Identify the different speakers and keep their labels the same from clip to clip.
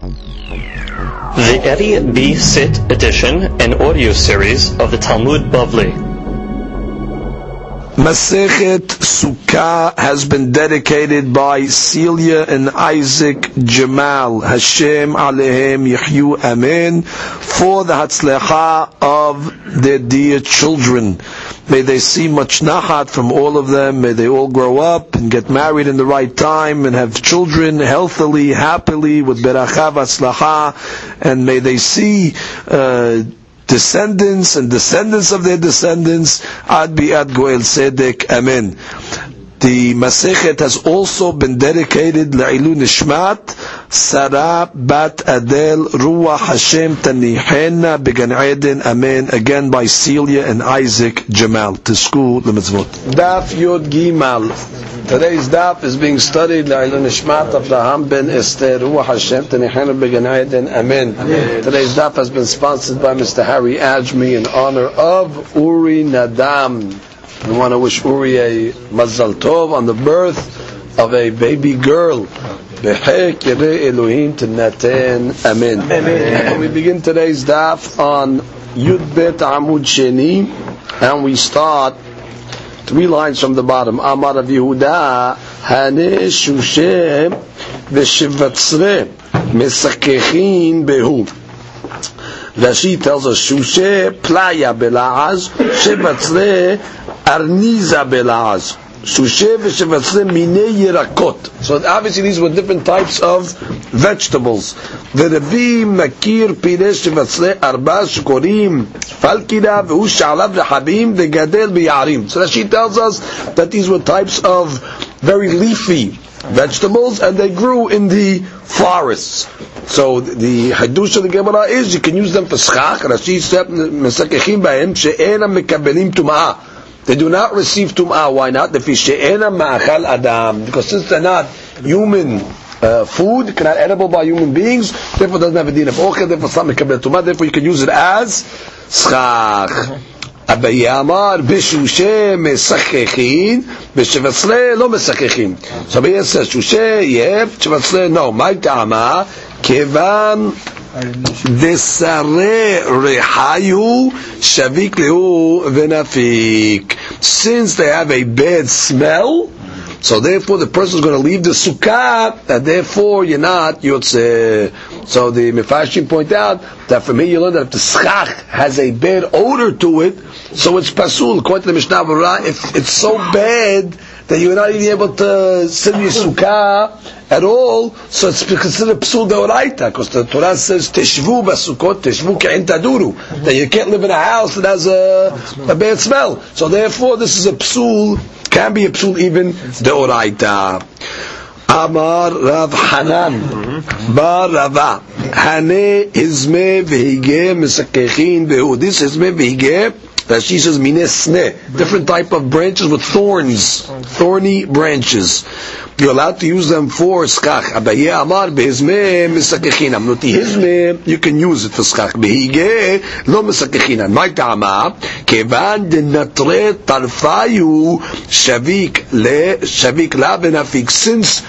Speaker 1: The Eddie B. Sit edition and audio series of the Talmud Bavli.
Speaker 2: Masechet Sukkah has been dedicated by Celia and Isaac Jamal. Hashem Alehem Yehyu Amen. For the Hatzlecha of their dear children. May they see much nachat from all of them. May they all grow up and get married in the right time and have children healthily, happily, with beracha v'atzlacha. And may they see uh, descendants and descendants of their descendants. Ad bi'ad goel sedek. Amen. The Masechet has also been dedicated La'ilu Nishmat Sarah Bat Adel Ruach Hashem Tanihena Began Eden Amen again by Celia and Isaac Jamal to school the mitzvot. Daf Yod Gimal Today's daf is being studied La'ilu Nishmat of the Ham Ben Esther Ruach Hashem Tanihena Began Eden Amen. Today's daf has been sponsored by Mr. Harry Ajmi in honor of Uri Nadam. We want to wish Uri a Mazal Tov on the birth of a baby girl. Behek Elohim Tinaten Amen. Amen. We begin today's daf on Yud Bet Amud Sheni, and we start three lines from the bottom. Amar Rav Yehuda Hane Shushem Veshivatzre Mesakechin Behu. Rashi tells us Shushe Playa Belaz Shevatzre Arniza Belaz. So obviously these were different types of vegetables. So she tells us that these were types of very leafy vegetables and they grew in the forests. So the hadush of the Gemara is you can use them for schach. Rashi said mesakechim b'hem she'ena mekabelim tum'ah. They do not receive tum'ah. Why not? Because since they're not human uh, food, cannot edible by human beings, therefore doesn't have a din of ochel, therefore some tum'ah, therefore you can use it as schach. אביי אמר בשושה משחכים, בשבצלה לא משחכים. So אביי says, שושה יהיה, שבצלה no. מה טעמה? כיוון דסרי ריחיו שביק להו ונפיק. Since they have a bad smell, so therefore the person is going to leave the sukkah, and therefore you're not yotze. So the Mefarshim point out that from here you learn that if the schach has a bad odor to it, so it's pasul. According to the Mishnah if it's so bad that you're not even able to sit in your sukkah at all, so it's considered psul deoraita, because the Torah says teshvu basukot, teshvu ke'in taduru, that you can't live in a house that has a, a bad smell. So therefore, this is a psul, can be a psul even deoraita. Amar Rav Hanan Bar Rava Hane Izme Vehige Misakechin Behu This Izme Vehige that she says minesne, different type of branches with thorns, thorny branches. You're allowed to use them for skach. Abaye amar behizme misakechinam. Noti hizme, you can use it for skach. Behige lo misakechinam. My tama, kevan de natre tarfayu shavik le shavik la benafik. Since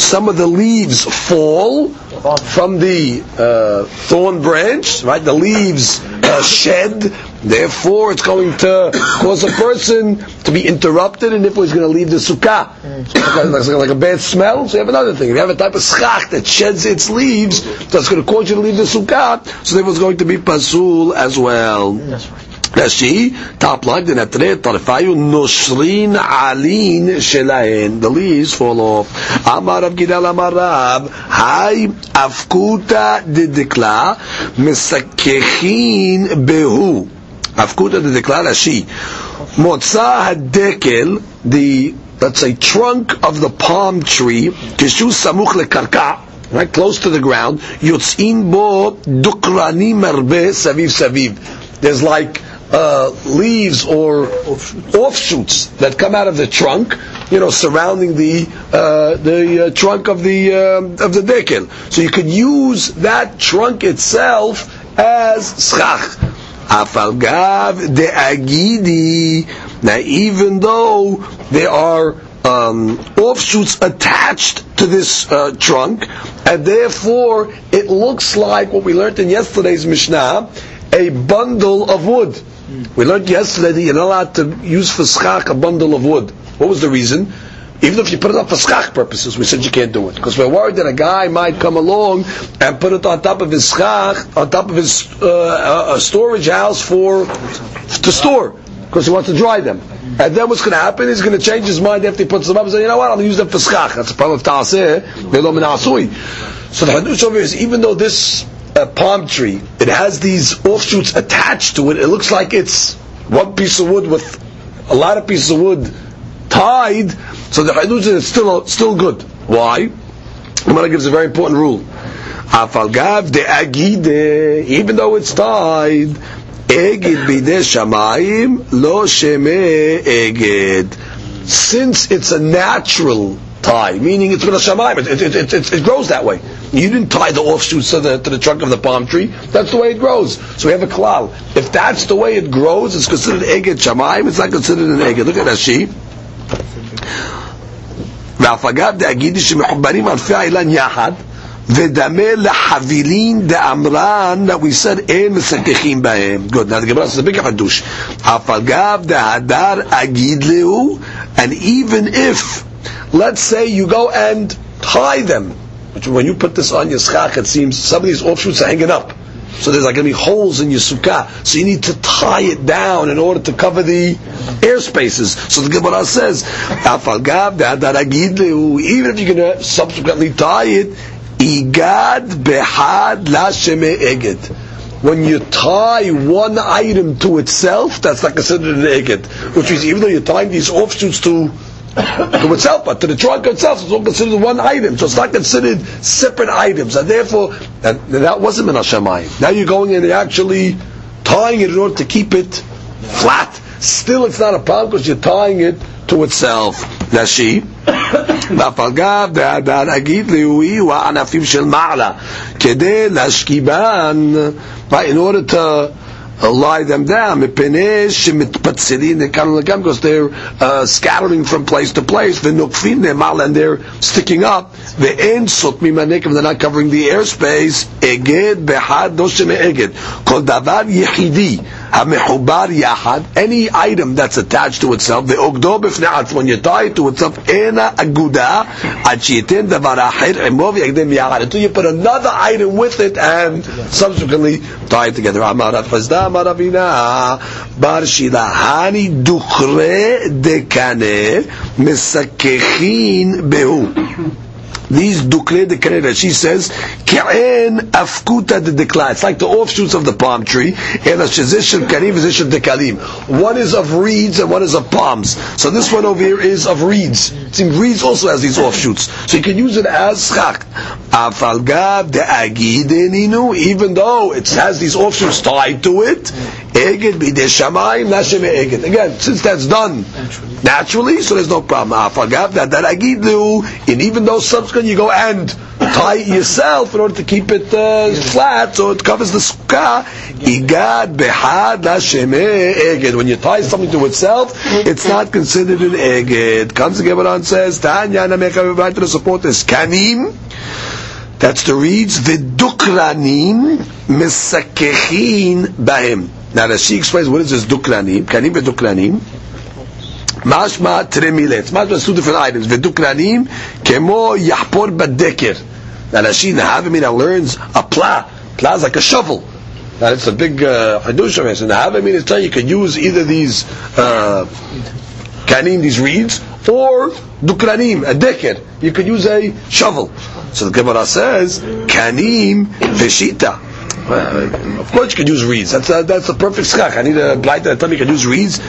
Speaker 2: some of the leaves fall from the uh, thorn branch, right? The leaves uh, shed. Therefore, it's going to cause a person to be interrupted, and therefore he's going to leave the sukkah. So like, like, a bad smell. So you have another thing. You have a type of schach that sheds its leaves, that's going to cause you to leave the sukkah. So therefore, it's going to be pasul as well. That's right. That's she. top line, the netre, tarfayu, nushrin alin shelahen. The leaves fall off. Amar of Gidal Amarab, hai afkuta didikla, mesakechin behu. Afkuta didikla she. Motza hadekel, the, let's say, trunk of the palm tree, kishu samuch lekarka, right, close to the ground, yotzin bo dukrani merbe saviv saviv. There's like uh, leaves or offshoots that come out of the trunk, you know, surrounding the uh, the uh, trunk of the uh, of the dekel. So you could use that trunk itself as schach. Afalgav de agidi. Now, even though there are um, offshoots attached to this uh, trunk, and therefore it looks like what we learned in yesterday's Mishnah, a bundle of wood. We learned yesterday that you're not allowed to use for schach a bundle of wood. What was the reason? Even if you put it up for schach purposes, we said you can't do it because we're worried that a guy might come along and put it on top of his schach, on top of his uh, storage house for to store because he wants to dry them. And then what's going to happen? He's going to change his mind after he puts them up and say, you know what, I'll use them for schach. That's the problem of ta'aseh, So the hadush over is, even though this uh, palm tree, it has these offshoots attached to it, it looks like it's one piece of wood with a lot of pieces of wood tied, so the hadush is still, still good. Why? Gemara gives a very important rule. De agide, even though it's tied, Eged bide shamayim lo sheme eged. Since it's a natural tie, meaning it's with a shamayim, it, it, it, it grows that way. You didn't tie the offshoots to the, to the trunk of the palm tree. That's the way it grows. So we have a klal. If that's the way it grows, it's considered eged shamayim. It's not considered an eged. Look at Rashi. ואף אגב דאגידי שמחוברים אלפי האילן יחד ודמה לחבילין דאמרן that we said אין מסככים בהם. Good. Now the Gemara says a big חידוש. אף על גב דהדר אגיד להו and even if let's say you go and tie them which when you put this on your schach it seems some of these offshoots are hanging up so there's like going to be holes in your sukkah. So you need to tie it down in order to cover the air spaces. So the Gemara says, even if you're going to subsequently tie it, Igad behad la eged. When you tie one item to itself, that's not considered an eged. Which means even though you're tying these offshoots to to itself, but to the trunk itself, it's all considered one item. So it's not considered separate items. And therefore, and that wasn't min Hashemayim. Now you're going in and actually tying it in order to keep it flat. Still, it's not a problem because you're tying it to itself. Nashi. והפלגה והדן אגיד לאוי הוא הענפים של מעלה כדי להשכיבן in order to uh, lie them down. Because they're uh, scattering from place to place. And they're sticking up. They're not covering the airspace. Hamechubar yahad, any item that's attached to itself, the ogdo b'fne'atz, when you tie it to itself, ena aguda, achitin davar ahir yagdim yahad. Until you put another item with it and subsequently tie it together. Amar Chazda, Amar Avina, Bar dukre dekane, mesakechin beu. These dukle de kaneda, she says, ke'en afkuta de dekla. It's like the offshoots of the palm tree. And a shezishel karim, shezishel dekalim. One is of reeds and one is of palms. So this one over here is of reeds. Seems reeds also has these offshoots. So you can use it as schach. Afalgav de agideninu, even though it has these offshoots tied to it, eged bide shamayim, nashem eged. Again, since that's done naturally, so there's no problem. Afalgav that that agidu, and even though subsequent going you go and tie it yourself in order to keep it uh, flat so it covers the sukkah. Igad behad eged. When you tie something to itself, it's not considered an eged. Comes the Gemara and says, Tanya right to support this. Kanim. That's the reeds. V'dukranim misakechin bahem. Now Rashi explains what is this duklanim? Kanim veduklanim. Mashma tremilet. Mashma two different items. Veduklanim kemo yahpor badekir. Now Rashi Nahavimina learns a pla. Pla is like a shovel. Now it's a big uh, hadush uh, So Nahavimina is telling you can use either these uh, kanim, these reeds, or dukranim, a deker. You could use a shovel. So the Gemara says kanim veshita. Of course you can use reeds. That's a, that's a perfect schach. I need a blind that tell me you can use reeds.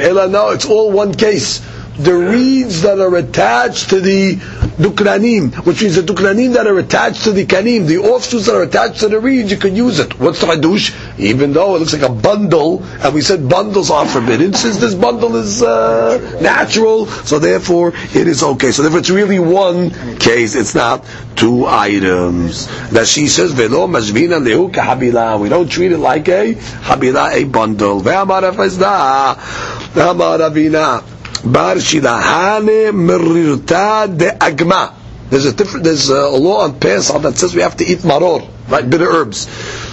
Speaker 2: Ela no, it's all one case the reeds that are attached to the dukranim, which means the dukranim that are attached to the kanim, the offshoots that are attached to the reeds, you can use it. What's the hadush? Even though it looks like a bundle, and we said bundles are forbidden, since this bundle is uh, natural, so therefore it is okay. So therefore it's really one case, it's not two items. That she says, velo. We don't treat it like a habila, a bundle. Ve'amar afazda. Bar shilahane merirta de agma. There's a different. There's a law on Pesach that says we have to eat maror, right? Bitter herbs.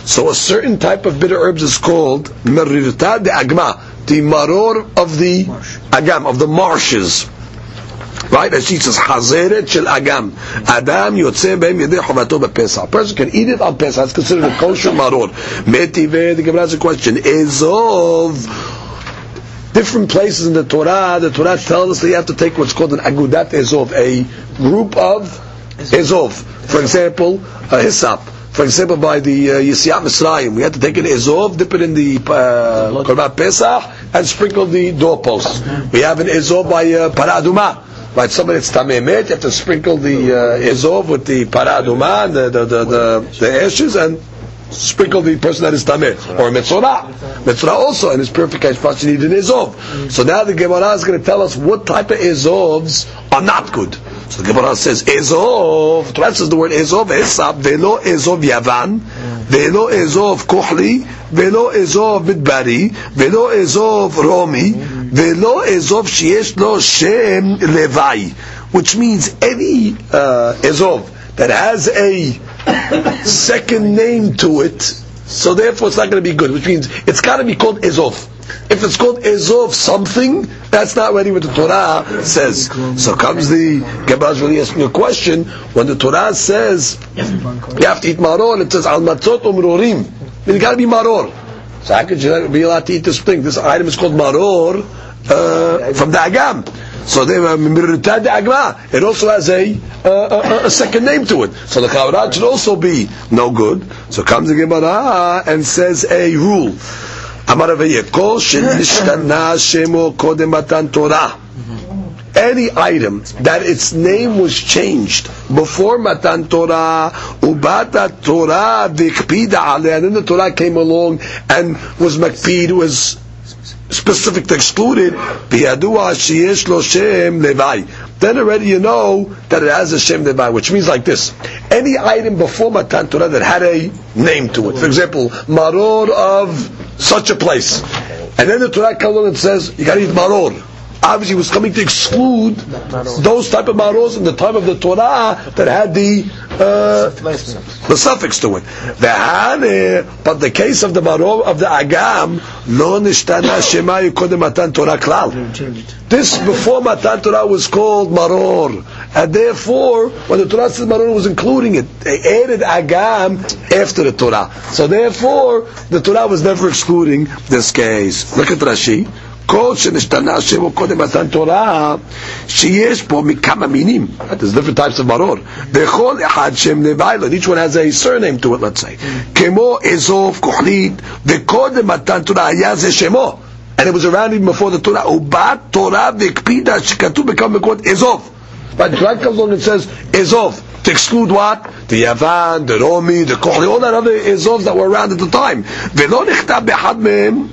Speaker 2: So a certain type of bitter herbs is called merirta de agma, the maror of the agam of the marshes. Right? As she says, Hazeret shel agam. Adam yotze behem yedei chovato bepesach. person can eat it on Pesach. It's considered a kosher maror. Metive, the Gemara has a question. Ezov different places in the Torah, the Torah tells us that you have to take what's called an agudat ezov, a group of ezov. For example, a hyssop. For example, by the uh, Yetziat Mitzrayim, we had to take an ezov, dip it in the uh, Korban Pesach, and sprinkle the doorposts. We have an ezov by uh, Parah Adumah. Right, somebody that's tamei met, you have to sprinkle the uh, ezov with the Parah Adumah, the the, the the the ashes, and sprinkle the person that is tameh, or metzorah. Metzorah also, in his purification process, you need an ezov. Mm. So now the Gemara is going to tell us what type of ezovs are not good. So the Gemara says ezov. Torah says the word ezov, esab, velo ezov yavan, mm. velo ezov kohli, velo ezov midbari, velo ezov romi, mm. velo ezov sheyesh lo shem levai, which means any uh, ezov that has a second name to it, so therefore it's not going to be good, which means it's got to be called Ezov. If it's called Ezov something, that's not ready what the Torah says. So comes the Gemara's really asking a question. When the Torah says you have to eat maror, it says al matzot umrorim. Then you got to be maror. So how could you be allowed to eat this thing? This item is called maror uh, from the agam. So they were miritad agma. It also has a, uh, a, a second name to it. So the chavrad should also be no good. So comes the Gemara and says a rule. אמר רביעי, כל שנשתנה שמו קודם מתן תורה. Any item that its name was changed before Matan Torah, ubata Torah vikpida aleh, and then the Torah came along and was makpid, was specific to exclude it. Then already you know that it has a shem levai, which means like this: any item before Matan Torah that had a name to it. For example, maror of such a place, and then the Torah comes and says you got to eat maror. Obviously, was coming to exclude those type of maros in the time of the Torah that had the uh, the suffix to it. The hane, but the case of the maro of the agam, lo nishtana shema yikodem matan Torah klal. This before matan Torah was called maror, and therefore when the Torah says maror was including it, they added agam after the Torah. So therefore the Torah was never excluding this case. Look at Rashi. כל שנשתנה השם קודם מתן תורה, שיש פה מכמה מינים. There's different types of maror. וכל אחד שם לוואי לו, each one has a surname to it, let's say. כמו אזוב, כוחלית, וקודם מתן תורה היה זה שמו. And it was around even before the Torah. ובת תורה והקפידה שכתוב בכמה מקומות אזוב. But the Torah comes along and says, Ezov. To exclude what? The Yavan, the Romi, the Kohli, all that other Ezovs that were around at the time. ולא נכתב באחד מהם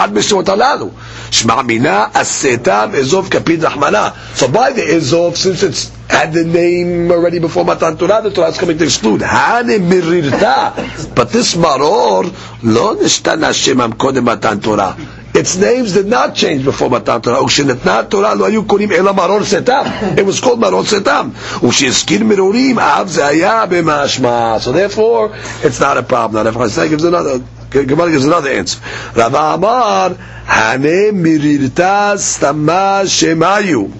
Speaker 2: אחד משמות הללו. שמע מינה עשיתם אזוב כפית רחמנה. So by the אזוב, since it's had the name already before מתן תורה, the Torah is coming to exclude. הנה מרירתה. But this maror לא נשתנה שמם קודם מתן תורה. Its names did not change before מתן תורה. וכשנתנה התורה לא היו קוראים אלא מרור סתם. It was called מרור סתם. וכשהזכיר מרורים, אף זה היה במשמע. So therefore, it's not a problem. Now, if I gives another Gemara gives another answer. Rava Amar, Hane mirirta stama shemayu.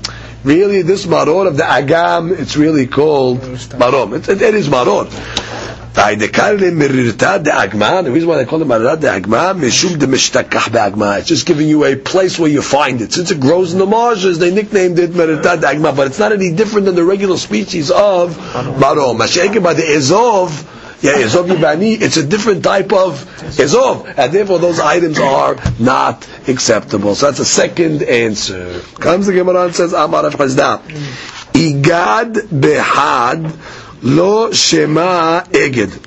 Speaker 2: Really, this maror of the agam, it's really called marom. It, it, it is maror. The reason why they call it marat de agma, mishum de mishtakach be'agma. It's just giving you a place where you find it. Since it grows in the marshes, they nicknamed it marat de agma, but it's not any different than the regular species of marom. By the ezov, yeah, Ezov Yibani, it's a different type of Ezov, and therefore those items are not acceptable. So that's a second answer. Comes the Gemara and says, Amar Chazda, Igad behad lo shema eged.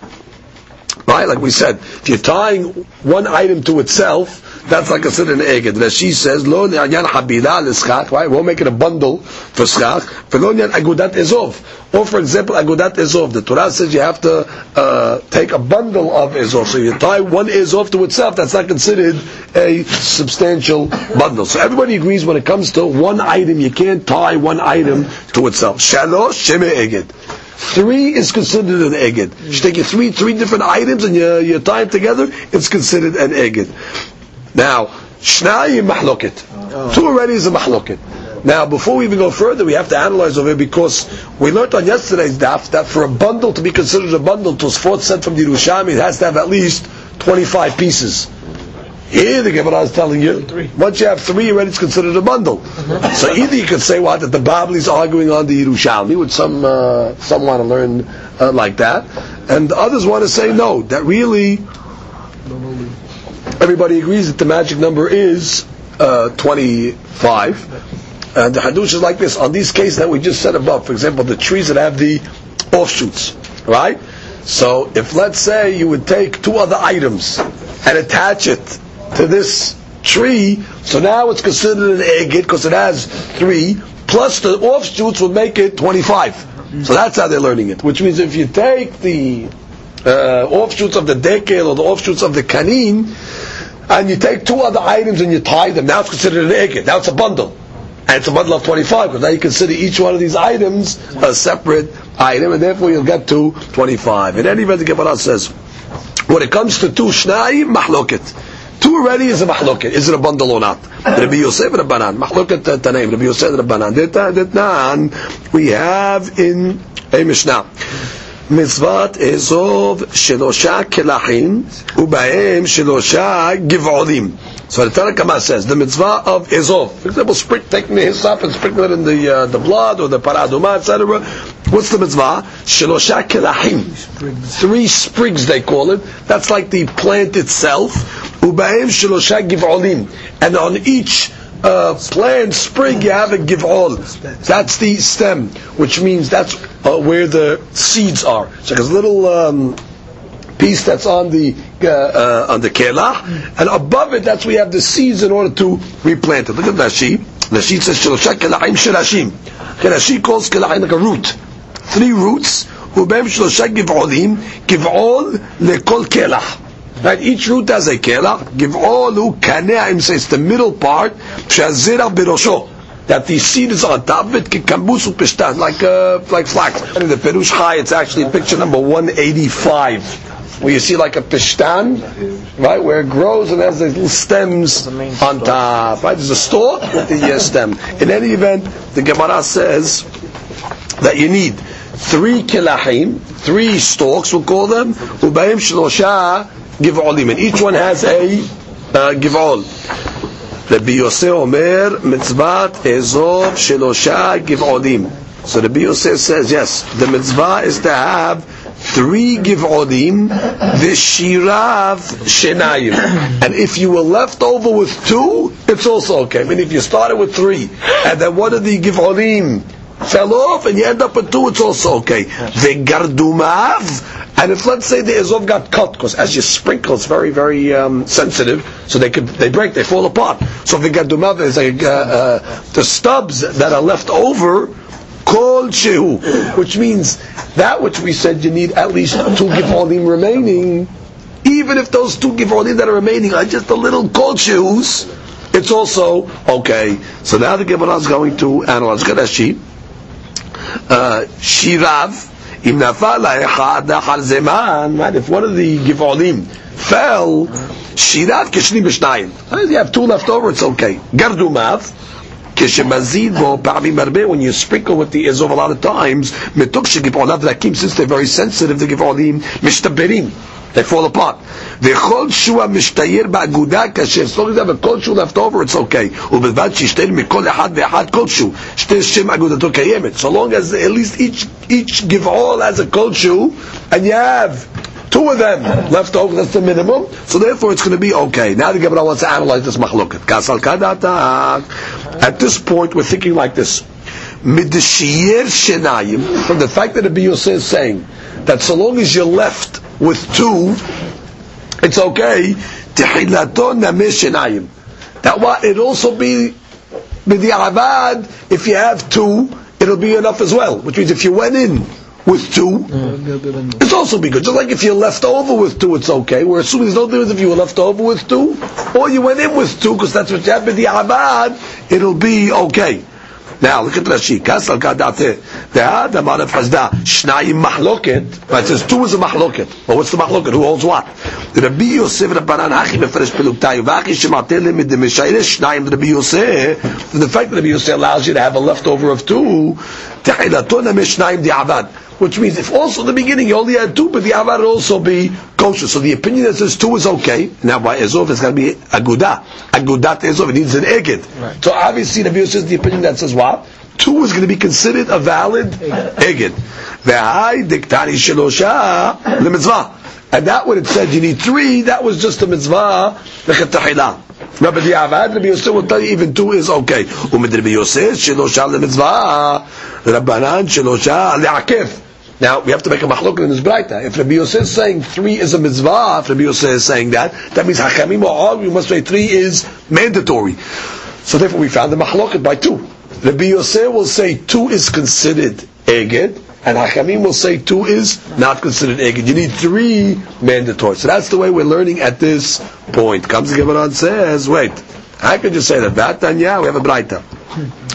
Speaker 2: Right, like we said, if you're tying one item to itself, that's like considered an eged. Rashi says, lo ne'anyan habila l'schach, right? We'll make it a bundle for schach. V'lo ne'an agudat ezov. Or for example, agudat ezov. The Torah says you have to uh, take a bundle of ezov. So you tie one ezov to itself, that's not considered a substantial bundle. So everybody agrees when it comes to one item, you can't tie one item to itself. Shalosh sheme eged. Three is considered an eged. You take three three different items and you, you tie them together, it's considered an eged. Now, shnayim mahloket. Two already is a mahloket. Now, before we even go further, we have to analyze over here because we learned on yesterday's daf that for a bundle to be considered a bundle, Tosfot sent from the Yerushalmi, it has to have at least 25 pieces. Here the Gemara is telling you, once you have three already, it's considered a bundle. So either you could say what that the Babli is arguing on the Yerushalmi, which some uh, some want to learn uh, like that, and others want to say no, that really everybody agrees that the magic number is uh, 25. And the Hadush is like this. On these cases that we just said above, for example, the trees that have the offshoots, right? So if let's say you would take two other items and attach it to this tree, so now it's considered an egg because it has three, plus the offshoots would make it 25. So that's how they're learning it. Which means if you take the uh, offshoots of the dekel or the offshoots of the kanin, and you take two other items and you tie them, now it's considered an egg. Now it's a bundle. And it's a bundle of 25, because now you consider each one of these items a separate item, and therefore you'll get to 25. In any event, the Gemara says, when it comes to two shnai, mahloket. Two already is a mahloket. Is it a bundle or not? Rabbi Yosef Rabbanan. Mahloket Tanaim. Rabbi Yosef Rabbanan. We have in a Mishnah. מצוות אזוב שלושה קלחים ובהם שלושה גבעולים. So the Tanna Kamma says the mitzvah of Ezov, for example, sprinkling taking the hyssop and sprinkling it in the uh, the blood or the Parah Adumah, etc. What's the mitzvah? Shelosha kelahim, three sprigs they call it. That's like the plant itself. Ubaim shelosha givolim, and on each uh, plant sprig you have a giv'ol. That's the stem, which means that's uh, where the seeds are. So there's a little um, piece that's on the uh, uh, on the kelah, and above it, that's where we have the seeds in order to replant it. Look at Rashi. Rashi says shelosha kelahim shirashim. Rashi calls kelahim like a root, three roots. ובהם שלושה גבעולים, גבעול לכל קלח. Right, each root has a kelach. Giv'ol hu kane'im says the middle part, shazirah birosho. That the seed is on top of it, kikambusu pishtan, like uh, like flax. And In the Perush Chai, it's actually picture number 185, where you see like a pishtan, right, where it grows and has these little stems on top. Right, there's a stalk with the uh, stem. In any event, the Gemara says that you need three kilahim, three stalks, we'll call them, ubayim shlosha giv'olim, and each one has a uh, giv'ol. Rabbi Yosef Omer, mitzvat ezov shelosha giv'olim. So Rabbi Yosef says, yes, the mitzvah is to have three giv'olim, v'shirav shenayim. And if you were left over with two, it's also okay. I mean, if you started with three, and then one of the giv'olim fell off, and you end up with two, it's also okay. V'gardumav, and if let's say the Azov got cut, because as you sprinkle, it's very, very um, sensitive, so they could they break, they fall apart. So v'gardumav is like uh, uh, the stubs that are left over, called shehu, which means that which we said you need at least two givolim remaining, even if those two givolim that are remaining are just a little cold shehus, it's also okay. So now the Gemara is going to analyze. Look at that sheet. Shirav. Im nafala echad zeman. If one of the givolim fell, shirav kishni b'shnayim. You have two left over, it's okay. Gardumav כשמזיד בו פעמים הרבה, when you sprinkle with the אזוב a lot of times, מתוק שגבעוליו רכים, since they're very sensitive, the גבעולים משתברים. They fall apart. וכל שוע משתייר באגודה כאשר as long as you have a כלשהו left over, it's okay. ובלבד שישתייר מכל אחד ואחד כלשהו. שתי שם אגודתו קיימת. So long as at least each, each give all has a כלשהו, and you have Two of them left over, that's the minimum. So therefore it's going to be okay. Now the Gemara wants to analyze this machloket. At this point we're thinking like this. From the fact that the Biyose is saying that so long as you're left with two, it's okay. That what it also be if you have two, it'll be enough as well. Which means if you went in with two, it's also be good. Just like if you're left over with two, it's okay. We're assuming there's no difference if you were left over with two, or you went in with two, because that's what you have b'di'avad, it'll be okay. Now look at Rashi. Kasal kadate. Dehad amar of Hazda. Shnayim mahloket. It says two is a mahloket. Well, what's the mahloket? Who holds what? Rabbi Yosef Rabbanan Hachi mefresh peluktayu. Vachi shematele mid demeshayre shnayim Rabbi Yosef. The fact that Rabbi Yosef allows you to have a leftover of two. Tehilatona mishnayim di'avad which means if also in the beginning you only had two, but the will also be kosher. So the opinion that says two is okay. Now by Ezov it's going to be aguda. Agudat Ezov, it needs an eged. Right. So obviously the view says the opinion that says what? Two is going to be considered a valid eged. V'hai diktari shelosha lemitzvah. And that when it said you need three, that was just a mitzvah, lechetahila. Rabbi Diavad, Rabbi Yosef will tell you even two is okay. Umid Rabbi Yosef, shelosha lemitzvah, Rabbanan shelosha le'akef. Now we have to make a machlok in this brayta. If Rabbi Yosef is saying three is a mitzvah, if Rabbi Yosef is saying that, that means Hachamim or all, you must say three is mandatory. So therefore we found the machlok by two. Rabbi Yosef will say two is considered eged, and Hachamim will say two is not considered eged. You need three mandatory. So that's the way we're learning at this point. Comes the Gemara and says, wait, I could just say that. Batanya, we have a brayta.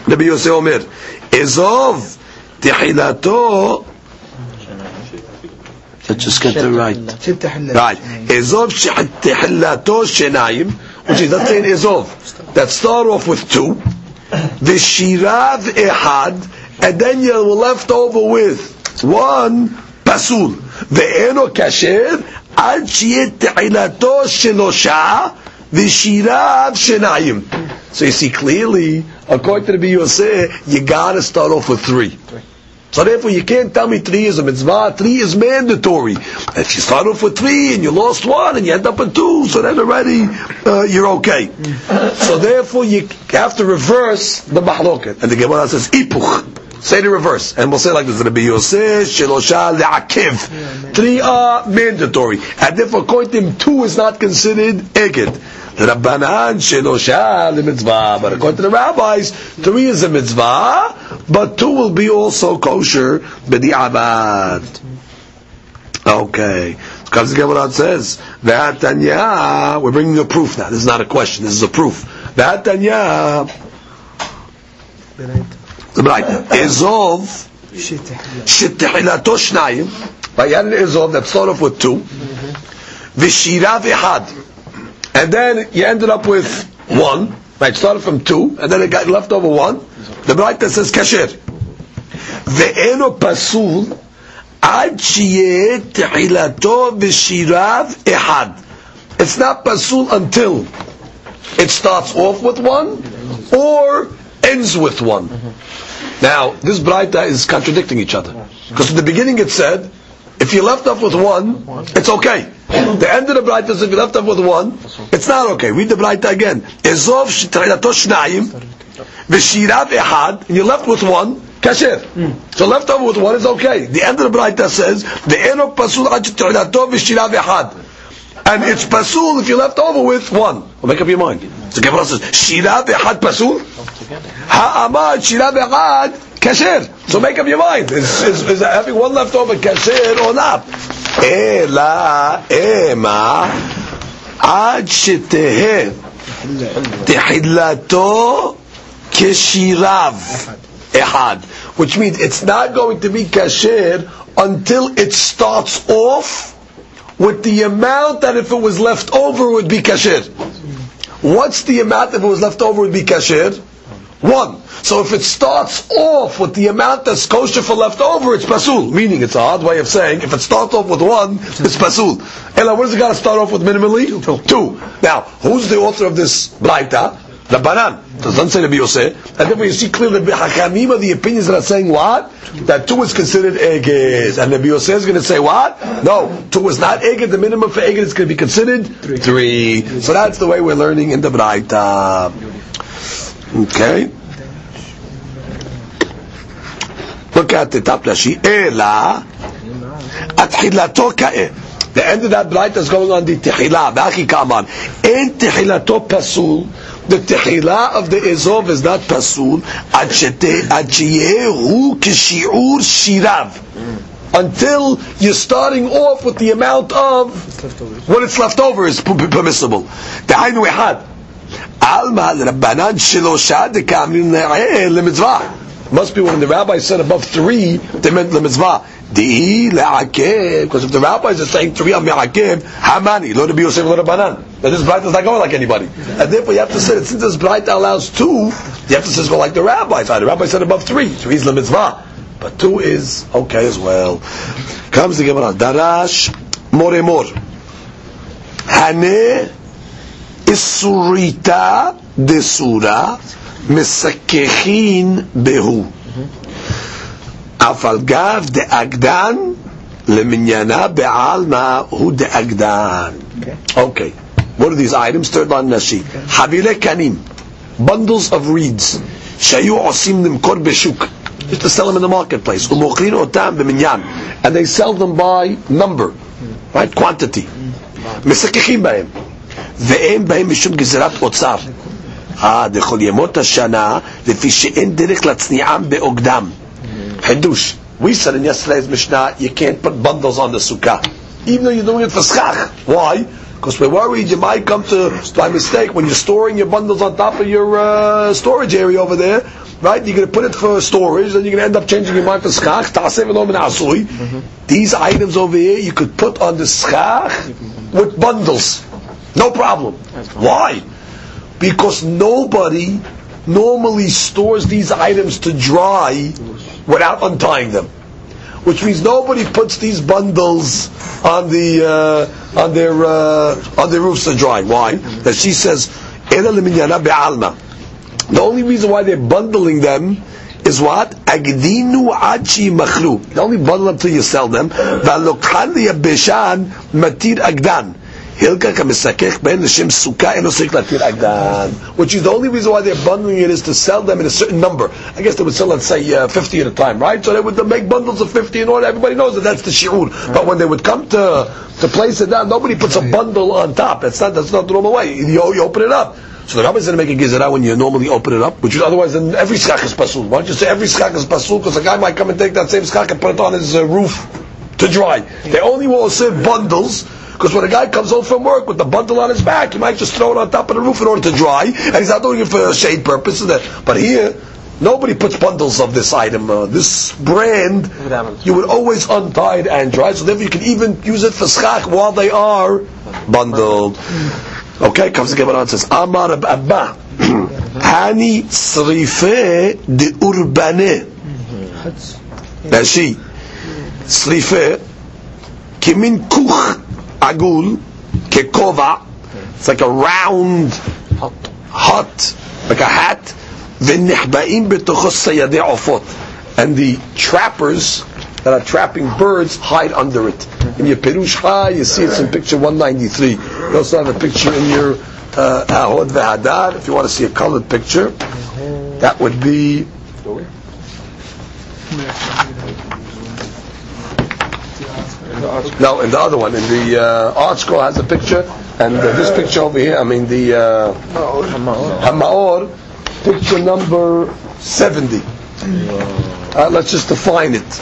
Speaker 2: Rabbi Yosef Omer, Ezov, Tehilato, Let's just get the right. Right. Ezov shehillato shenayim, which is not saying Ezov. That start off with two. The shirav ehad, and then you're left over with one pasul. ואינו כשר עד שיהיה תחילתו שלושה ושיריו שניים. So you see clearly, according to the BUSA, you gotta start off with three. three. So therefore, you can't tell me three is a mitzvah. Three is mandatory. If you start off with three and you lost one and you end up with two, so then already uh, you're okay. so therefore, you have to reverse the mahloket. And the Gemara says ipuch. Say the reverse, and we'll say like this: Rabbi Yosef, Shelosha, Le'akiv. Three are mandatory, and therefore, him, two is not considered eged. Rabbanan Shelosha the mitzvah. But according to the rabbis, three is a mitzvah, but two will be also kosher b'di'avad. Okay. Comes the Gemara says, V'atanya, we're bringing a proof now. This is not a question, this is a proof. V'atanya, the right. Ezov שתחילתו שניים, ויען of that started off with two, ושירה ואחד. And then you ended up with one, right, started from two, and then it got left over one. The Braita says kasher. Ve'eno pasul ad שיהיה תחילתו ושיריו It's not pasul until it starts off with one, or ends with one. Now, this Braita is contradicting each other. Because in the beginning it said, if you left off with one, it's okay. The end of the Braita is if you left off with one, it's not okay. Read the Braita again. Ezov and you left with one, kasher. So left over with one is okay. The end of the Braita says, the eno pasul. And it's pasul if you left over with one. Well, make up your mind. So, Gemara says, Shira ve'chad pasul? Ha'amad shira ve'chad kasher. So make up your mind. Is, is, is having one left over kasher or not? Ela ema ad shetehe tehillatu keshirav ehad. Which means it's not going to be kasher until it starts off with the amount that if it was left over would be kasher. What's the amount if it was left over would be kasher? One. So if it starts off with the amount that's kosher for leftover, it's pasul. Meaning, it's a hard way of saying, if it starts off with one, it's pasul. Ella, what does it got to start off with minimally? Two. Now, who's the author of this Braita? The Rabbanan. Doesn't say Rabbi Yosef. And then you see clearly the Hakamim of the opinions that are saying what? That two is considered Eged. And Rabbi Yosef is going to say what? No, two is not Eged. The minimum for Eged is going to be considered three. three. So that's the way we're learning in the Braita. Okay. Look at the top Rashi. Ela atchilato ka'eh. The end of that Braita is going on the tehillah. Ba'achi kaman. En tehilato pasul The tehila of the Ezov is not pasul. Ad sheyehu kishiur shirav. Until you're starting off with the amount of what it's left over is p- p- permissible. דהיינו אחד. עלמא לרבנן שלושה דקאמרים נאה למצווה. Must be when the rabbi said above three, they meant lemitzvah. Di le'akev, because if the rabbis are saying three am ya'akev, how many? Lo to be Yosef, lo to banan. But this bride is not going like anybody. And therefore you have to say, since this bride allows two, you have to say, well, like the rabbis. The rabbi said above three. Three is mitzvah. But two is okay as well. Comes the Gemara. Darash more more. Hane isurita desura mesakechin behu. אף על גב דאגדן למניינה בעלמא הוא דאגדן. Okay. What are these items? Third line נשי. חבילי קנים, bundles of reeds, שהיו עושים למכור בשוק. Just to sell them in the marketplace. ומוכרים אותם במניין. And they sell them by number, right? quantity. מסככים בהם. ואין בהם משום גזירת אוצר. אה, דכל ימות השנה, לפי שאין דרך להצניעם באוגדם. Hadush. We said in yesterday's Mishnah, you can't put bundles on the sukkah. Even though you're doing it for schach. Why? Because we're worried you might come to, by mistake, when you're storing your bundles on top of your uh, storage area over there, right? You're going to put it for storage, then you're going to end up changing your mind for schach. Mm-hmm. These items over here, you could put on the schach with bundles. No problem. Why? Because nobody normally stores these items to dry without untying them. Which means nobody puts these bundles on the uh, on their uh, on their roofs to dry. Why? That she says, the only reason why they're bundling them is what? Agdinu achi machru. You only bundle them you sell them. V'alokhan liyabeshan matir agdan. Hilka kamisakech ben l'shem sukkah enosik latir agdan. Which is the only reason why they're bundling it is to sell them in a certain number. I guess they would sell, let's say, uh, 50 at a time, right? So they would make bundles of 50 in order. Everybody knows that that's the shi'ur. But when they would come to, to place it down, nobody puts a bundle on top. That's not, that's not the normal way. You, you open it up. So the rabbi is going to make a gizera when you normally open it up, which is otherwise then every schach is pasul. Why don't you say every schach is pasul? Because a guy might come and take that same schach and put it on his uh, roof to dry. They only will say bundles because when a guy comes home from work with the bundle on his back, he might just throw it on top of the roof in order to dry, and he's not doing it for shade purposes. But here, nobody puts bundles of this item. Uh, this brand, you would always untie it and dry, so therefore you can even use it for schach while they are bundled. Okay, comes the Gemara and says, Amar Abba, Hani srife de urbane. Rashi, srife, kimin kuch agul, kekova, it's like a round hut, like a hat, v'nihba'im b'tochos sayadei ofot. And the trappers that are trapping birds hide under it. In your Perush Ha, you see it's in picture 193. You also have a picture in your uh, Oz V'Hadar, if you want to see a colored picture. That would be... No, in the other one, in the uh, ArtScroll has a picture, and uh, this picture over here, I mean the uh, Hamaor, picture number 70. Uh, let's just define it.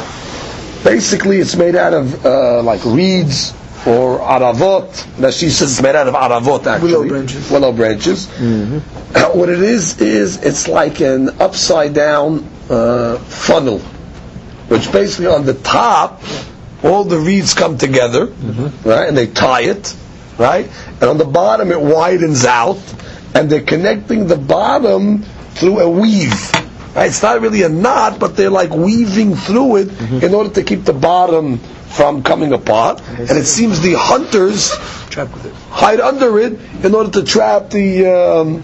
Speaker 2: Basically, it's made out of uh, like reeds or aravot. Now she says it's made out of aravot actually.
Speaker 3: Willow branches.
Speaker 2: Willow branches. Uh, what it is is it's like an upside down uh, funnel, which basically on the top all the reeds come together, right, and they tie it, right, and on the bottom it widens out, and they're connecting the bottom through a weave. Right? It's not really a knot, but they're like weaving through it in order to keep the bottom from coming apart. And it seems the hunters
Speaker 3: with it.
Speaker 2: hide under it in order to trap the um,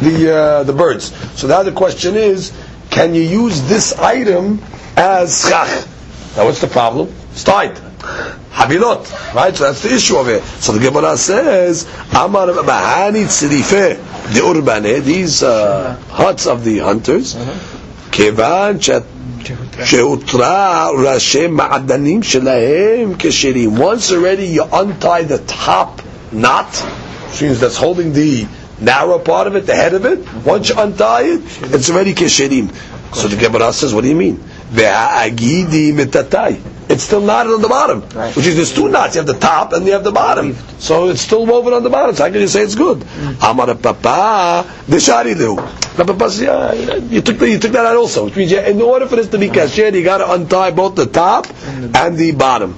Speaker 2: the uh, the birds. So now the question is, can you use this item as schach? Now what's the problem? It's tied. Habilot, right? So that's the issue of it. So the Gemara says, Amar Bahani Tzrife, the Urbane, these uh, huts of the hunters, Kevan שהותרה ראשי מעדנים שלהם כשרים. Once already you untie the top knot, which means that's holding the narrow part of it, the head of it, once you untie it, it's already kesherim. So the Gemara says, what do you mean? It's still knotted on the bottom,
Speaker 3: Right.
Speaker 2: which is there's two knots. You have the top and you have the bottom. So it's still woven on the bottom. So how can you say it's good? Mm. Amar papa deshari lehu. The papa says, yeah, uh, you took the, you took that out also, which means in order for this to be kasher, you got to untie both the top mm. and the bottom.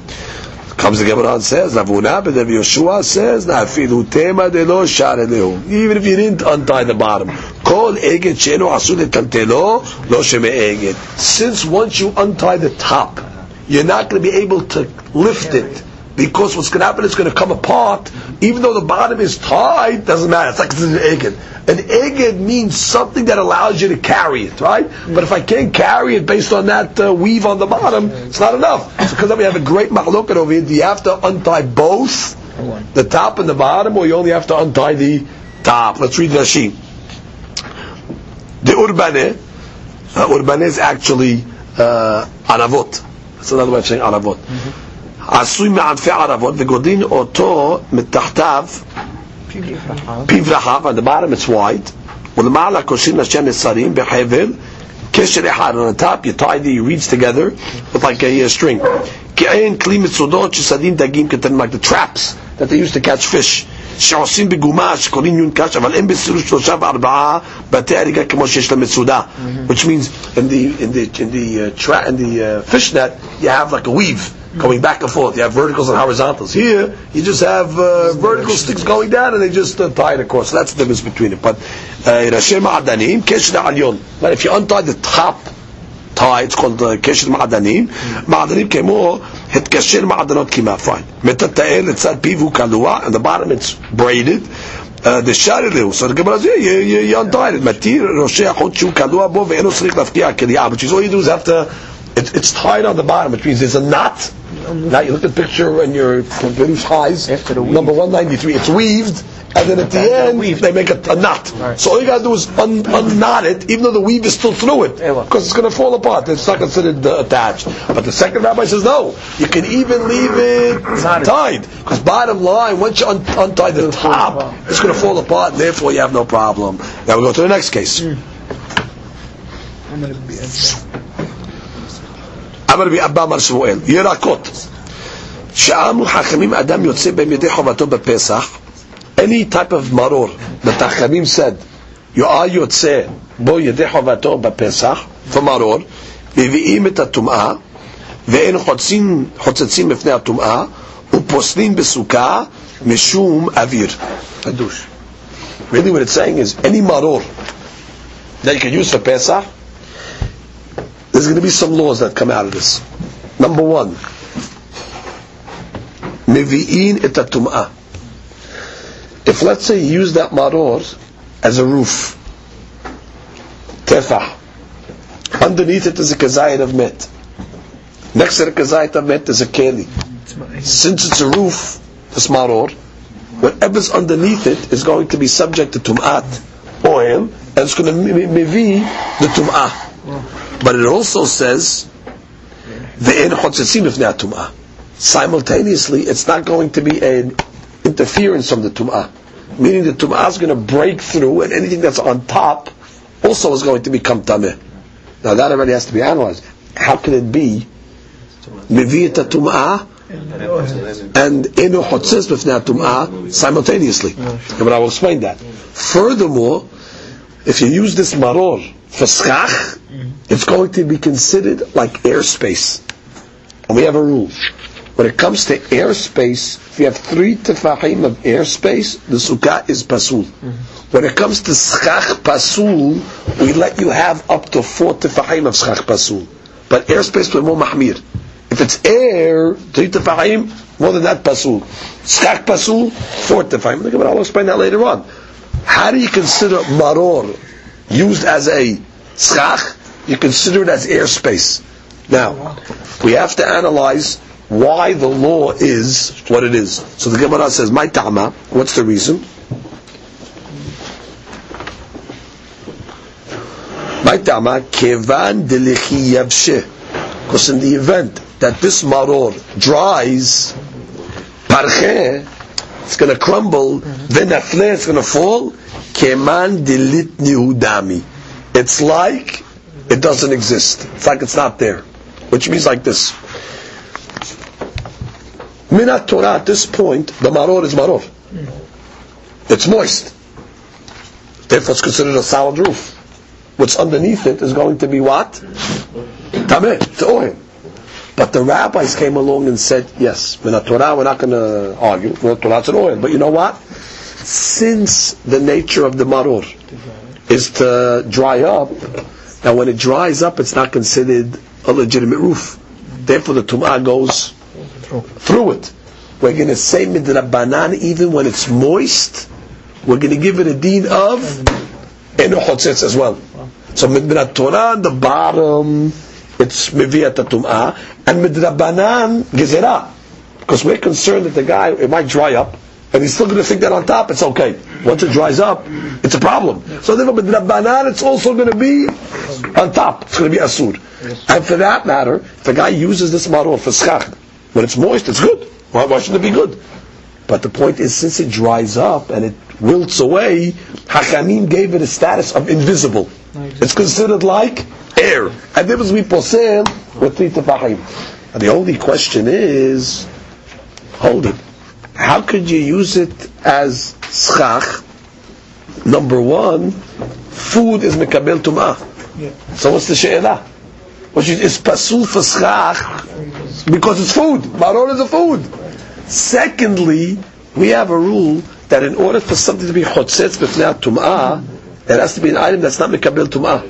Speaker 2: Comes the Gemara and says, Ravuna, but Rav Yeshua says, Nafilu tema de lo share lehu. Even if you didn't untie the bottom. Kol eged sheno asu letaltelo lo sheme eged. Since once you untie the top, you're not going to be able to lift it. Because what's going to happen is going to come apart. Even though the bottom is tied, doesn't matter. It's like it's an eged. An eged means something that allows you to carry it, right? But if I can't carry it based on that uh, weave on the bottom, it's not enough. So because we have a great machloket over here, do you have to untie both, the top and the bottom, or you only have to untie the top? Let's read Rashi. The urbane, uh, urbane is actually uh, aravot. That's another way of saying aravot. עשוי מענפי ערבות וגודין אותו מתחתיו פיו רחב, on the bottom it's wide, ולמעלה קושרים לשם נסרים בחבל, קשר אחד, on the top you tie the reeds together with like a, uh, string. כעין כלי מצודות שסדים דגים קטנים, like the traps that they used to catch fish. שעושים בגומה שקוראים יונקש, אבל אין בסירוש שלושה וארבעה בתי הריגה כמו שיש למצודה. Which means in the, in the, in the, uh, tra- in the uh, fish net, you have like a weave going back and forth. You have verticals and horizontals. Here, you just have uh, vertical sticks going down and they just uh, tie it across. So that's the difference between it. But Rashem Ma'adanim, Kesher Alyon. But if you untie the top tie. It's called the keshet ma'adanim. Ma'adanim kemo het keshet ma'adanot kima. Fine. Metatael etzad pivu kalua. And the bottom it's braided. Uh, the sharileu. So the Gemara says, you, you, you untied it. Matir roshei achot shu kalua bo ve'eno srik lafkia keliyah. Which is all you do is have to, it, it's tied on the bottom, which means there's a knot now you look at the picture and your Perush highs,
Speaker 3: After the weave.
Speaker 2: number 193, it's weaved, and then at the end, they make a, a knot. So all you gotta do is un, unknot it, even though the weave is still through it, because it's gonna fall apart. It's not considered uh, attached. But the second rabbi says, no, you can even leave it tied. Because bottom line, once you un- untie the top, it's gonna fall apart, and therefore you have no problem. Now we go to the next case. אמר רבי אבא אמר שמואל, ירקות. שאמרו חכמים אדם יוצא בהם ידי חובתו בפסח, any type of maror, that חכמים said, יואל יוצא בו ידי חובתו בפסח, for maror, מביאים את הטומאה, ואין חוצים, חוצצים בפני הטומאה, ופוסלים בסוכה משום אוויר. חדוש. Really what it's saying is, any maror that you can use for Pesach, there's going to be some laws that come out of this. Number one, mevi'in et tum'ah. If let's say you use that maror as a roof, tefah, underneath it is a kazayit of met. Next to the kazayit of met is a keli. Since it's a roof, this maror, whatever's underneath it is going to be subject to tum'at, oil, and it's going to mevi the tum'ah. But it also says, "Ve'en chotzetzim ifnei tum'ah." Simultaneously, it's not going to be an interference from the tum'ah, meaning the tum'ah is going to break through, and anything that's on top also is going to become tameh. Now that already has to be analyzed. How can it be mevi et tum'ah and enu chotzes b'fnei tum'ah simultaneously? But I will explain that. Furthermore, if you use this maror for schach, it's going to be considered like airspace. And we have a rule. When it comes to airspace, if you have three tefahim of airspace, the sukkah is pasul. When it comes to schach pasul, we let you have up to four tefahim of schach pasul. But airspace we're more mahmir. If it's air, three tefahim, more than that pasul. Schach pasul, four tefahim. I'll explain that later on. How do you consider maror used as a schach? You consider it as airspace. Now, we have to analyze why the law is what it is. So the Gemara says, "My tama." What's the reason? My Maitama kevan delichi. Because in the event that this maror dries, parche, it's going to crumble, then flare is going to fall. Keman delit nihudami. It's like it doesn't exist. It's like it's not there. Which means like this. Minat Torah at this point, the maror is maror. It's moist. Therefore it's considered a solid roof. What's underneath it is going to be what? Tameh, oil. But the rabbis came along and said, yes, Minat Torah, we're not going to argue. Minat Torah, it's an oil. But you know what? Since the nature of the maror is to dry up, now when it dries up, it's not considered a legitimate roof. Therefore the tum'ah goes through it. We're going to say midrabanan even when it's moist. We're going to give it a deed of enochotzitz as well. So midrat Torah, the bottom, it's miviyat tum'ah, and midrabanan gezerah. Because we're concerned that the guy, it might dry up, and he's still going to think that on top it's okay. Once it dries up, it's a problem. So therefore, midrabanan, it's also going to be on top. It's going to be asur. And for that matter, if a guy uses this model for schach, when it's moist, it's good. Why, why shouldn't it be good? But the point is, since it dries up and it wilts away, Hakamim gave it a status of invisible. It's considered like air. And there was we posel with three tefachim. And the only question is, hold it. How could you use it as schach? Number one, food is mekabel tumah. So what's the she'elah? Which is, is pasul for schach because it's food. Maror is a food. Secondly, we have a rule that in order for something to be chotzetz b'fnei tum'ah, it has to be an item that's not mekabel tum'ah.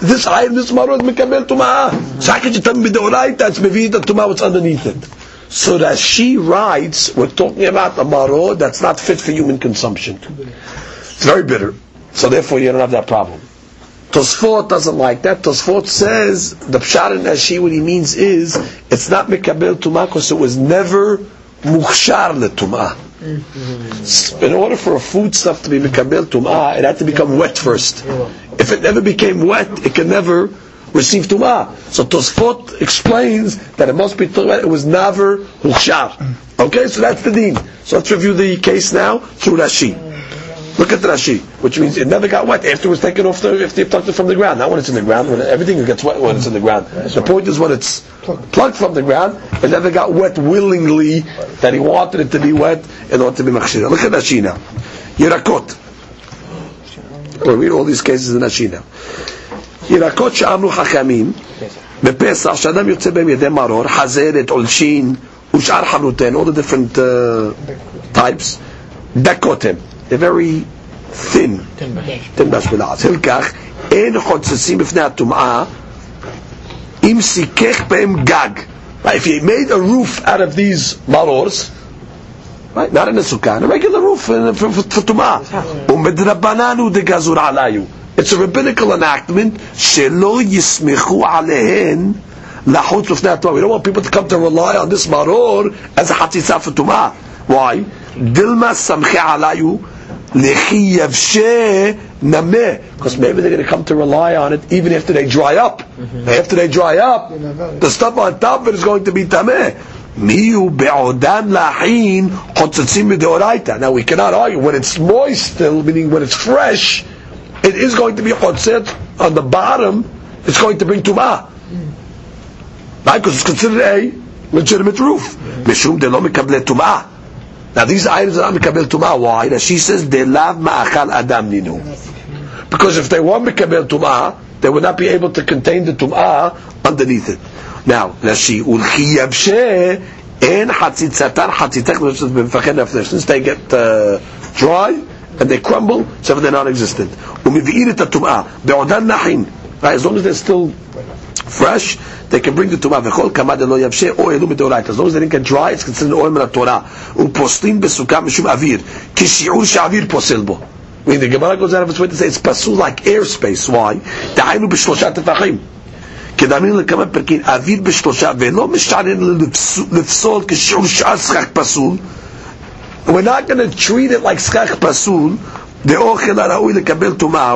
Speaker 2: This item, this maror is mekabel tum'ah. So how could you tell me the that's mevi the tum'ah what's underneath it? So that she writes, we're talking about a maror that's not fit for human consumption. It's very bitter. So therefore you don't have that problem. Tosfot doesn't like that. Tosfot says the pshat in Rashi what he means is it's not mekabel tumah because it was never mukhshar letumah. Mm-hmm. In order for a food stuff to be mekabel tumah, it had to become wet first. If it never became wet, it can never receive tumah. So Tosfot explains that it must be it was never mukhshar. Okay, so that's the deen. So let's review the case now through Rashi. Look at Rashi, which means it never got wet after it was taken off the, if they plucked it from the ground. Not when it's in the ground, when everything gets wet when it's in the ground. The point is when it's plucked from the ground, it never got wet willingly, that he wanted it to be wet in order to be machshira. Look at Rashi now. Yirakot. We'll read all these cases in Rashi now. ירקות שאמרו חכמים, בפסח, שאדם יוצא בהם ידי מרור, חזרת, עולשין, ושאר חנותיהן, all the different uh, types, דקות הם. They're very thin. תן בשבילעץ. הלקח, אין חוצצים בפני הטומאה אם סיכך בהם גג. Right, if you made a roof out of these marors, right, not in a sukkah, a regular roof for, for, for, for tumah. ומדרבננו דגזור עליו. It's a rabbinical enactment. Shelo yismichu alehen We don't want people to come to rely on this maror as a hatzitza for. Why? Dilma samche alayu lechi. Because maybe they're going to come to rely on it even after they dry up. Mm-hmm. After they dry up, the stuff on top of it is going to be tameh. Miu lahin. Now we cannot argue when it's moist still, meaning when it's fresh it is going to be chotzet on the bottom. It's going to bring tumah, right? Because it's considered a legitimate roof. Mishum de lo tumah. Now these items are not Mikabel Tumah. Why? That she says, they love Ma'achal Adam Ninu. Because if they were Mikabel Tumah, they would not be able to contain the Tumah underneath it. Now, Rashi, Ulchi Yabsheh, and Hatzitzatan Hatzitek, since they get uh, dry, and they crumble, so they're non-existent. Umivi'ir et Tumah, be'odan nachin, right, as long as they're still fresh, they can bring the tumah. V'chol kamad lo yavshe or elu midoraita. As long as they didn't get dry, it's considered oil min Torah. Upostin besukah mishum avir. Kishiur she'avir posel bo. I mean, the Gemara goes out of its way to say it's pasul like airspace. Why? דהיינו בשלושה טפחים. כדאמין לכמה פרקים, אוויר בשלושה, ולא משערן לפסול כשיעור שאר שכח פסול. We're not going to treat it like שכח פסול, דאוכל הראוי לקבל טומאה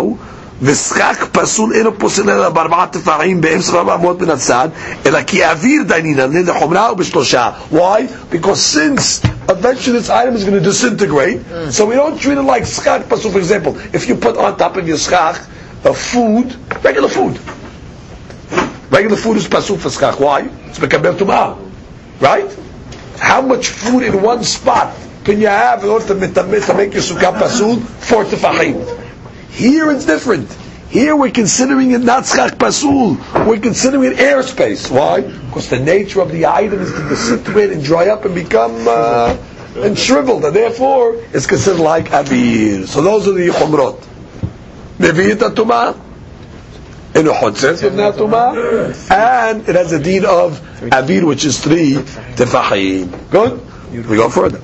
Speaker 2: וסכך פסול אינו פוסל אלא בארבעה טפחים באמצע ארבע מאות מן הצד, אלא כי אוויר דיינינן לחומרה ובשלושה. Why? Because since eventually this item is going to disintegrate, so we don't treat it like schach pasul. For example, if you put on top of your schach a food, regular food, regular food is pasul for schach. Why? It's mekabel tumah, right? How much food in one spot can you have in order to, to make your sukkah pasul? Four tefachim. Here it's different. Here we're considering it not schach pasul. We're considering it airspace. Why? Because the nature of the item is to disintegrate and dry up and become uh, and shriveled, and therefore it's considered like avir. So those are the chumrot. Nevi'it tumah. In a chotzet of and it has a deed of avir, which is three tefachim. Good. We go further.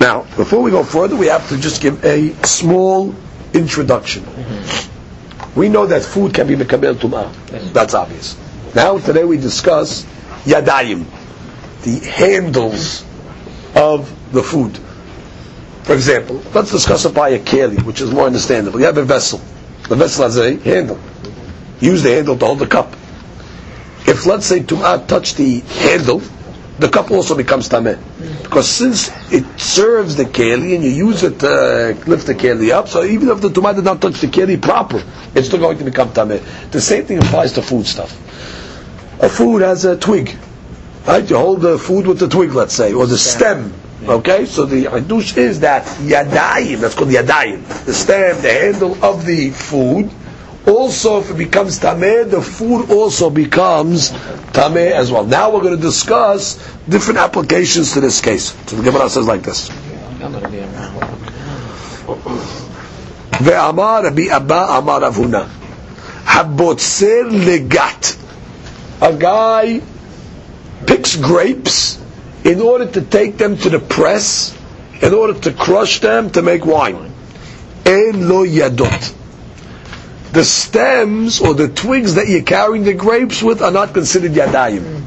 Speaker 2: Now, before we go further, we have to just give a small introduction. Mm-hmm. We know that food can be mekabel tumah. That's obvious. Now, today we discuss yadayim, the handles of the food. For example, let's discuss a keli, which is more understandable. You have a vessel. The vessel has a handle. Use the handle to hold the cup. If, let's say, tumah touch the handle, the cup also becomes tameh. Because since it serves the keli and you use it to lift the keli up, so even if the tumah did not touch the keli proper, it's still going to become tameh. The same thing applies to food stuff. A food has a twig, right? You hold the food with the twig, let's say, or the stem. Okay, so the hadush is that yadayim, that's called yadayim, the stem, the handle of the food Also, if it becomes tameh, the food also becomes tameh as well. Now we're going to discuss different applications to this case. So the Gemara says like this. ואמר רבי אבא אמר רב הונא הבוצר לגת a guy picks grapes in order to take them to the press in order to crush them to make wine אין lo yadot the stems or the twigs that you're carrying the grapes with are not considered yadayim.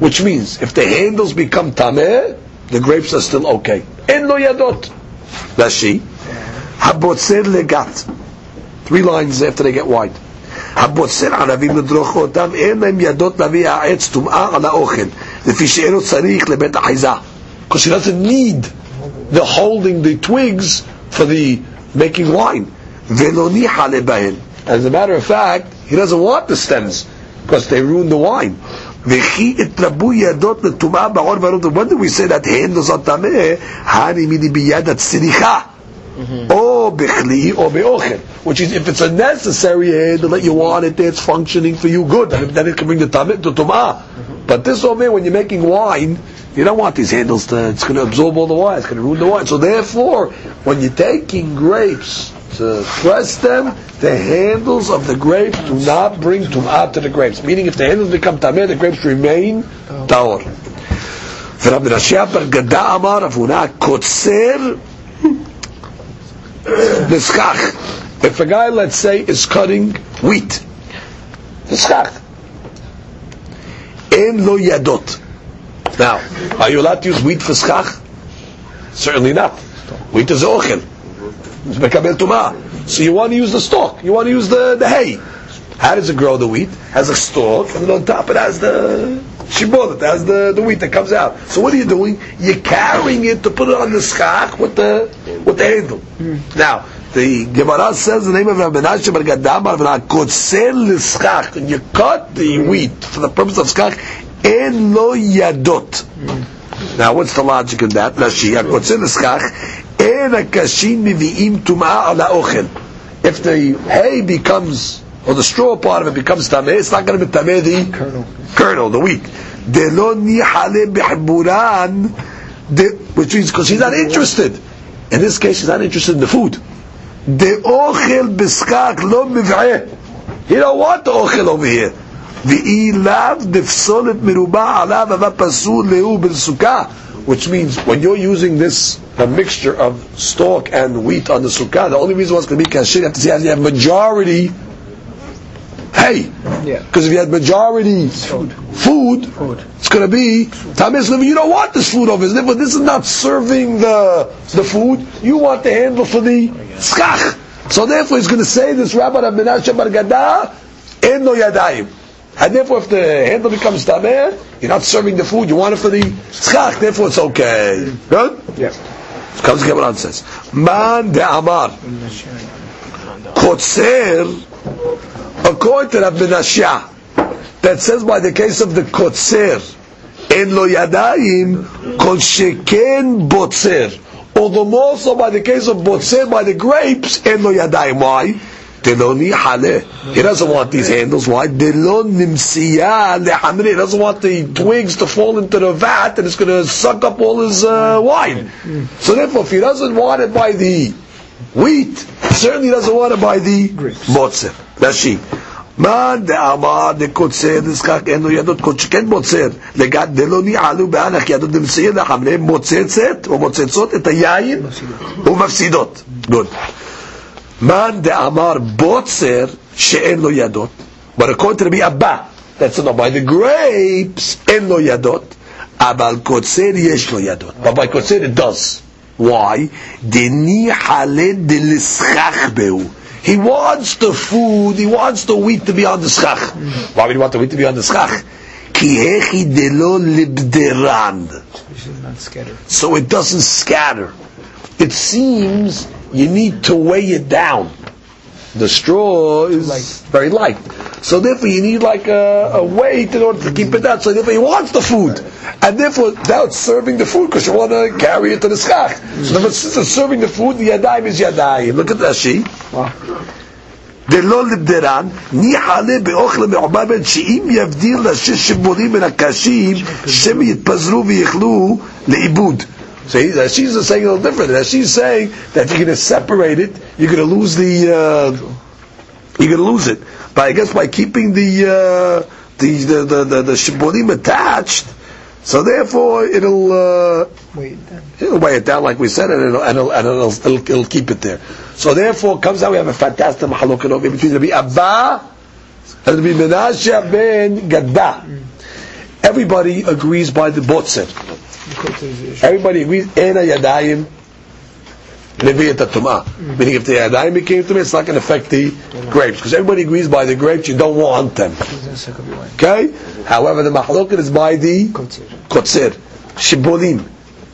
Speaker 2: Which means, if the handles become tameh, the grapes are still okay. En lo yadot. Rashi. Habotzer legat. Three lines after they get wide. הבוצר ענבים לדרוכותם, אין להם ידות להביא העץ טומאה על האוכל, לפי שאינו צריך לבית אחיזה. Because he doesn't need the holding the twigs for the making wine. As a matter of fact, he doesn't want the stems because they ruin the wine. When do we say that handles are tameh? Hani mini biyadat siricha. Mm-hmm. Or bichli or beochel. Which is, if it's a necessary handle that you want it it's functioning for you, good. Then it can bring the tameh to tumah. Mm-hmm. But this over when you're making wine, you don't want these handles to, it's going to absorb all the wine, it's going to ruin the wine. So therefore, when you're taking grapes, to press them, the handles of the grapes do not bring tum'ah to the grapes. Meaning, if the handles become tameh, the grapes remain taor. ורב מנשיה בר גדה אמר, רב הונא קוצר נסכח. If a guy, let's say, is cutting wheat, נסכח. אין לו ידות. Now, are you allowed to use wheat for schach? Certainly not. Wheat is ochel. Mekabel tumah. So you want to use the stalk. You want to use the, the hay. How does it grow the wheat? Has a stalk, and then on top it has the shibboleth, it has the, the wheat that comes out. So what are you doing? You're carrying it to put it on the schach with the with the handle. Mm. Now, the Gemara says the name of Rabbi Menashe Bar Gadamar Kotzel l'schach. And you cut the wheat for the purpose of schach. En lo yadot. Mm. Now, what's the logic in that? Rashi, Kotzel l'schach. En akashin mivi'im tum'ah ala ochel. If the hay becomes, or the straw part of it becomes tameh, it's not going to be tameh the kernel, kernel the wheat. Delo nihale bihburan, which means because she's not interested. In this case, she's not interested in the food. The ochel biskak lo miv'eh. He don't want the ochel over here. ואילאו נפסולת מרובה עליו אבל פסול להוא בנסוכה which means when you're using this a mixture of stalk and wheat on the sukkah, the only reason why it's going to be kasher, you have to see you have majority hay.
Speaker 3: Yeah.
Speaker 2: Because if you had majority
Speaker 3: Food.
Speaker 2: food,
Speaker 3: Food.
Speaker 2: it's going to be tamis liver. You don't want this food over there, but this is not serving the the food. You want the handle for the schach. So therefore, he's going to say this Rabbi Rab Menashe Bar Gada en lo yadayim. And therefore, if the handle becomes tameh, you're not serving the food. You want it for the schach. Therefore, it's okay. Good.
Speaker 3: Yeah.
Speaker 2: Comes the Gemara and says, Man de Amar Kotzer, according to Rabbi Menashe, that says by the case of the Kotzer, en lo yadayim, kol sheken botzer. Although more so by the case of botzer, by the grapes, en lo yadayim. Why? Delo hale. He doesn't want these handles. Why? Delo nimsiya lehamre. He doesn't want the twigs to fall into the vat and it's going to suck up all his uh, wine. So therefore, if he doesn't want it by the wheat, he certainly doesn't want it by the
Speaker 3: Grapes.
Speaker 2: botzer. Rashi. מה דאמר דקוצר נזקק אין לו ידות כל שכן בוצר לגד דלא ניעלו באנח ידות דמסיע לחמנה מוצצת או מוצצות את היין ומפסידות. Man de Amar Botzer she'en lo yadot. But according to Rabbi Abba, that's not by the grapes, en lo yadot. Abal kotzer yesh lo yadot. But by kotzer it does. Why? Deni haled delischach behu. He wants the food, he wants the wheat to be on the schach. Why would he want the wheat to be on the schach?
Speaker 3: Ki hechi delo libderand.
Speaker 2: So it doesn't scatter It seems you need to weigh it down. The straw is
Speaker 3: Light.
Speaker 2: very light. So therefore you need like a, a weight in order to keep it down. So therefore he wants the food. And therefore now it's serving the food because you want to carry it to the schach. So therefore since it's serving the food, the yadayim is yadayim. Look at Rashi.
Speaker 3: Wow.
Speaker 2: דלא לבדרן, ניחלה באוכל מעובד שאם יבדיל לשש שיבולים מן הקשים, שמא יתפזרו ויאכלו לאיבוד. so he, Rashi's is saying a little different. Rashi's saying that if you're going to separate it, you're going to lose the, uh, you're going to lose it. But I guess by keeping the, uh, the, the, the, the, the shibolim attached, so therefore it'll, uh,
Speaker 3: Wait, then.
Speaker 2: It'll weigh it down like we said, and it'll, and it'll, and it'll, it'll, it'll keep it there. So therefore, comes out we have a fantastic mahalokat over between Rabbi Abba and Rabbi Menashe ben Gadda. Everybody agrees by the botzer.
Speaker 3: Because there's the issue.
Speaker 2: Everybody agrees. Ena yadayim leviyat tumah. Mm-hmm. Meaning, if the yadayim became to me, it's not going to affect the grapes because everybody agrees by the grapes. You don't want them.
Speaker 3: There's a second wine.
Speaker 2: Okay. However, the mahalokat is by the
Speaker 3: kotzer,
Speaker 2: shibolim.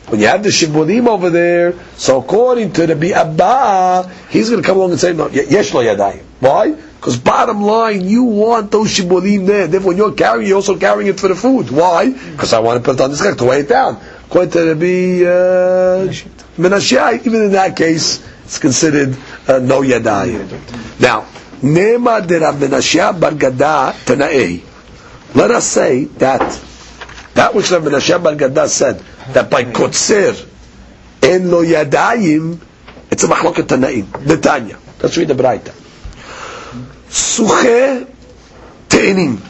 Speaker 2: When you have the shibolim over there, so according to the Abba, he's going to come along and say, no, ye- yesh lo yadayim. Why? Because bottom line, you want those shibolim there. Therefore, when you're carrying, you're also carrying it for the food. Why? Because I want to put it on the schek to weigh it down. According to the uh, Menashe, even in that case, it's considered uh, no yadayim. Now, Nema de Menashe bar Tanaei. Let us say that that which Rabbi Menashe bar said that by kotzer en lo yadayim, it's a machloket tanaim. Netanya. Let's read the Braita. Suche Tainim.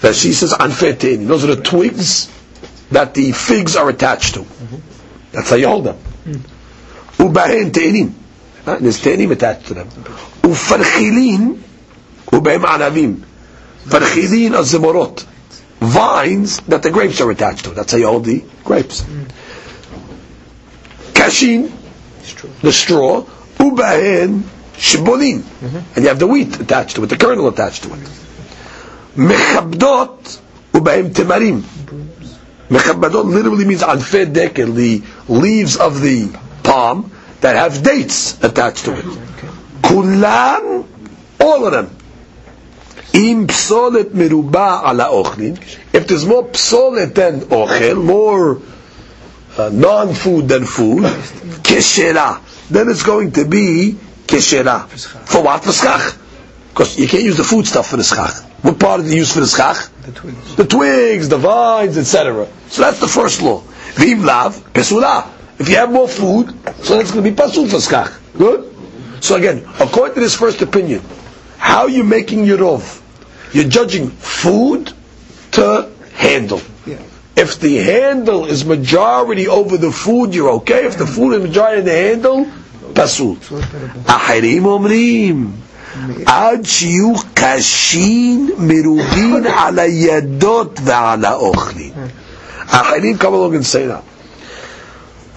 Speaker 2: That she says unfair tainim. Those are the twigs that the figs are attached to. That's how you hold them. Ubahen tainim. There's tainim attached to them. Ufarchilin. Ubahem anavim. Farchilin are zemorot. Vines that the grapes are attached to. That's how you hold the grapes. Kashin. The straw. Ubahen shibolin. And you have the wheat attached to it, the kernel attached to it. Mechabdot, ubahem temarim. Mechabdot literally means anfei dekel, the leaves of the palm that have dates attached to it. Kulan, all of them. Im psolet meruba ala ochlin. If there's more psolet than ochel, more uh, non-food than food, keshera. Then it's going to be keshera. For what? For schach. Because you can't use the food stuff for the schach. What part do you use for the schach?
Speaker 3: The twigs.
Speaker 2: The twigs, the vines, etc. So that's the first law. Vim lav, pesula. If you have more food, so that's going to be pasul for schach. Good? So again, according to this first opinion, how are you making your rov? You're judging food to handle.
Speaker 3: Yeah.
Speaker 2: If the handle is majority over the food, you're okay. If the food is majority in the handle, pasul.
Speaker 3: So it's better than-
Speaker 2: Ahirim omrim. עד שיהיו קשים מרובין על הידות ועל האוכלים. האחרים come along and say that.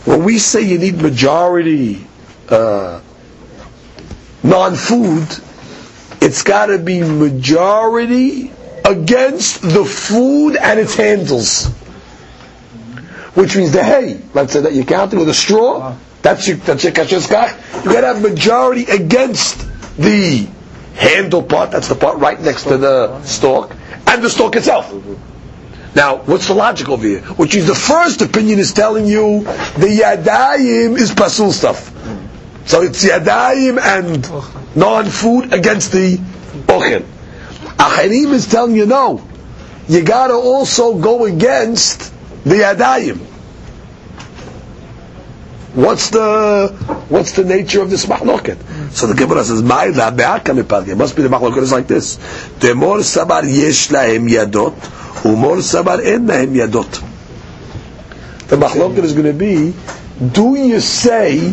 Speaker 2: When we say you need majority uh, non-food, it's got to be majority against the food and its handles. Which means the hay, let's say that you're counting with a straw, that's your, that's your kasher skach. You got to have majority against the handle part, that's the part right next to the stalk, and the stalk itself. Now, what's the logic over here? Which is the first opinion is telling you the yadayim is pasul stuff. So it's yadayim and non-food against the ochel. Acharim is telling you no. You gotta also go against the yadayim. What's the what's the nature of this machloket? So the Gemara says, "My la It must be the machloket is like this: Demor sabar yesh lahem yadot, umor sabar en lahem yadot. The machloket is going to be: Do you say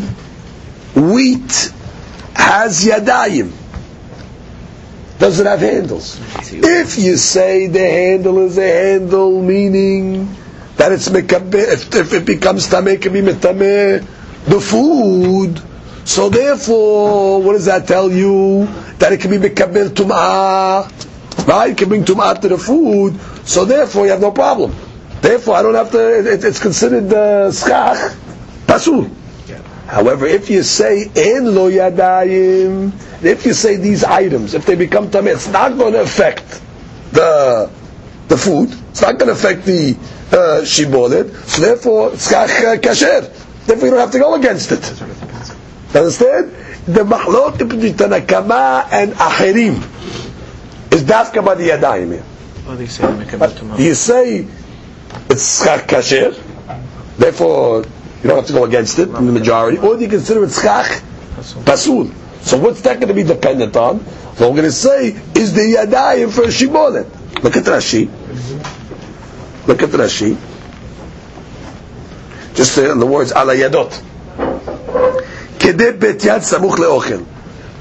Speaker 2: wheat has yadayim? Does it have handles? If you say the handle is a handle, meaning that it's mekabeh, if, if it becomes tameh, can be metameh, the food. So therefore, what does that tell you? That it can be mekabel tum'ah, right? It can bring tum'ah to the food. So therefore, you have no problem. Therefore, I don't have to. It, it's considered uh, schach pasul. However, if you say en lo yadayim, if you say these items, if they become tameh, it's not going to affect the the food. It's not going to affect the uh, shibolet. So therefore, uh, kasher. Therefore, you don't have to go against it. Understand? The mahlot between Tanna Kamma and Acherim is dafka by the yadayim here.
Speaker 3: Well, they say mekabel
Speaker 2: You say it's schach kasher, therefore you don't have to go against it in the majority, or do you consider it schach pasul? So what's that going to be dependent on? So we're going to say is the yadayim for shibolet. Look at Rashi. Look at Rashi. Just in the words ala yadot. Kedeh bet yad samuch leochel.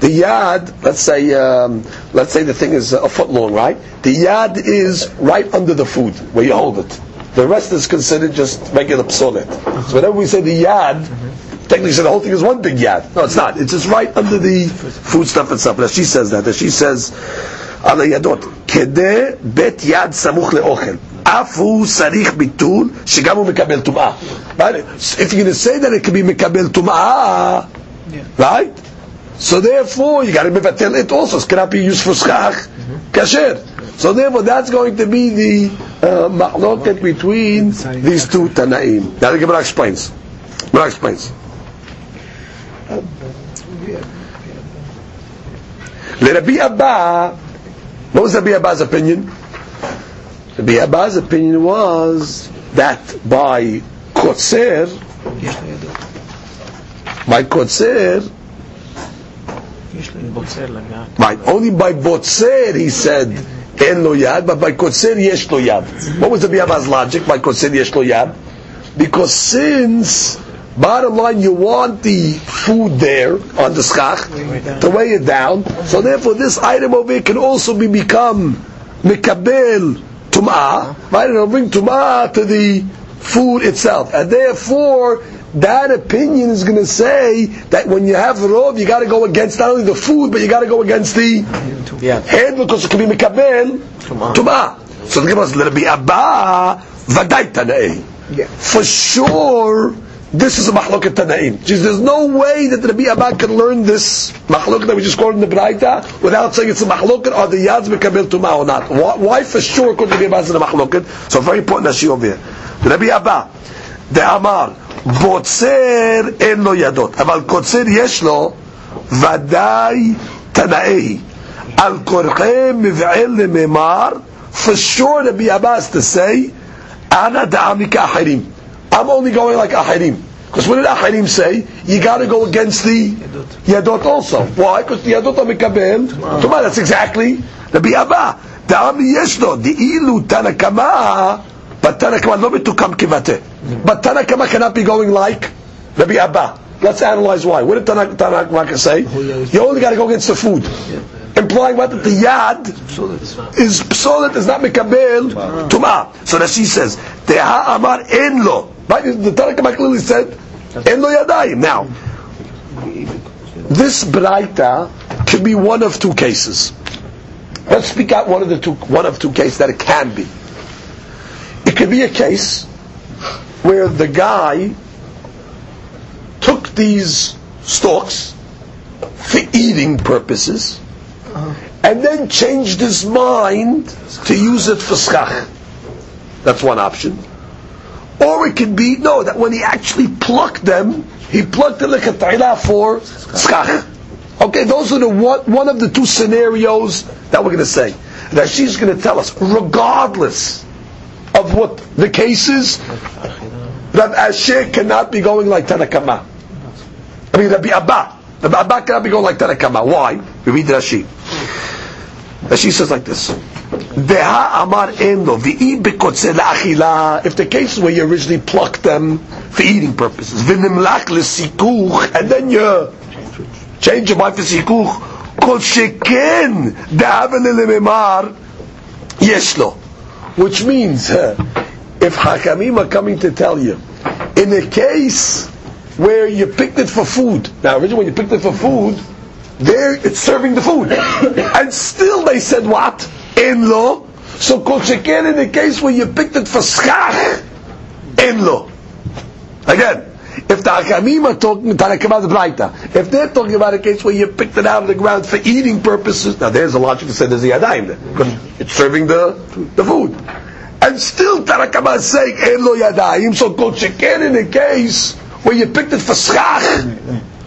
Speaker 2: The yad, let's say, um, let's say the thing is a foot long, right? The yad is right under the food where you hold it. The rest is considered just regular psolet. So whenever we say the yad, technically so the whole thing is one big yad. No, it's not. It's just right under the food stuff itself. That she says that. That she says, ala yadot. Kedeh bet yad samuch leochel. אף הוא צריך ביטול שגם הוא מקבל טומאה. If you're going to say that it can be מקבל טומאה, right? So therefore, you got to מבטל it also. It cannot be used for schach, kasher. So therefore, that's going to be the uh, machloket between these two Tanaim. Now the Gemara explains. Gemara explains. Rabbi Abba, what was Rabbi Abba's opinion? Rabbi Abba's opinion was that by Kotzer, by Kotzer, right, only by Botzer he said, En lo yad, but by Kotzer yesh lo yad. What was Rabbi Abba's logic by Kotzer yesh lo yad? Because since Bottom line, you want the food there on the schach to weigh it down. So therefore, this item over here can also be become mikabel tum'ah, right? It'll bring tum'ah to the food itself. And therefore, that opinion is going to say that when you have rov, you got to go against not only the food, but you got to go against the
Speaker 3: Yeah.
Speaker 2: head because it can be mikabel tum'ah. So the Gemara says, let it be abba.
Speaker 3: Yeah.
Speaker 2: For sure, this is a mahloket tanaim. Just There's no way that Rabbi Abba can learn this mahloket that we just quoted in the Braita without saying it's a mahloket or the yads mekabel tuma or not. Why, why for sure could Rabbi Abba is a mahloket? So very important Rashi over here. Rabbi Abba, the Amar, בוצר אין לו ידות, אבל קוצר יש לו ודאי תנאי. על כורחי מבעל לממר, for sure Rabbi Abbas to say, אנא דעמי כאחרים. I'm only going like Ahirim. Because what did Ahirim say? You got to go against the Yadot also. Why? Because the Yadot are Mikabel. Tumah, that's exactly Rabbi Abba. Da'ami yeshlo, di'ilu Tanna Kamma, but Tanna Kamma no betukam kivate. But Tanna Kamma cannot be going like Rabbi Abba. Let's analyze why. What did Tanak- Tanna Kamma say? You only got to go against the food. Implying what? That the yad is psolet, is not mekabel tumah. So that she says, Teha amar en lo. Right? The Tanakh clearly said, en lo yadayim. Now, this braita could be one of two cases. Let's speak out one of the two, one of two cases that it can be. It could be a case where the guy took these stalks for eating purposes Uh-huh. and then changed his mind to use it for schach. That's one option. Or it could be, no, that when he actually plucked them, he plucked the lekatayla for schach. Okay, those are the one, one of the two scenarios that we're going to say. That she's going to tell us, regardless of what the case is, Rav Asher cannot be going like Tanna Kamma. I mean, Rabbi Abba. Rabbi Abba cannot be going like Tanna Kamma. Why? We read Rashi. Rashi says like this. Deha amar endo v'i bekotze la'achila. If the case where you originally plucked them for eating purposes, v'nimlach l'sikuch, and then you change your mind for sikuch, kol sheken de'aven yeshlo. Which means, if Hakamim are coming to tell you, in a case where you picked it for food, now originally when you picked it for food, there it's serving the food, and still they said what in law. So kol sheken in the case where you picked it for schach, in law. Again, if the Hakamim are talking talking about the Braita, if they're talking about a case where you picked it out of the ground for eating purposes, now there's a logic to say there's a yadayim there because it's serving the the food, and still Tanna Kamma is saying en lo yadayim. So kol sheken in the case where you picked it for schach,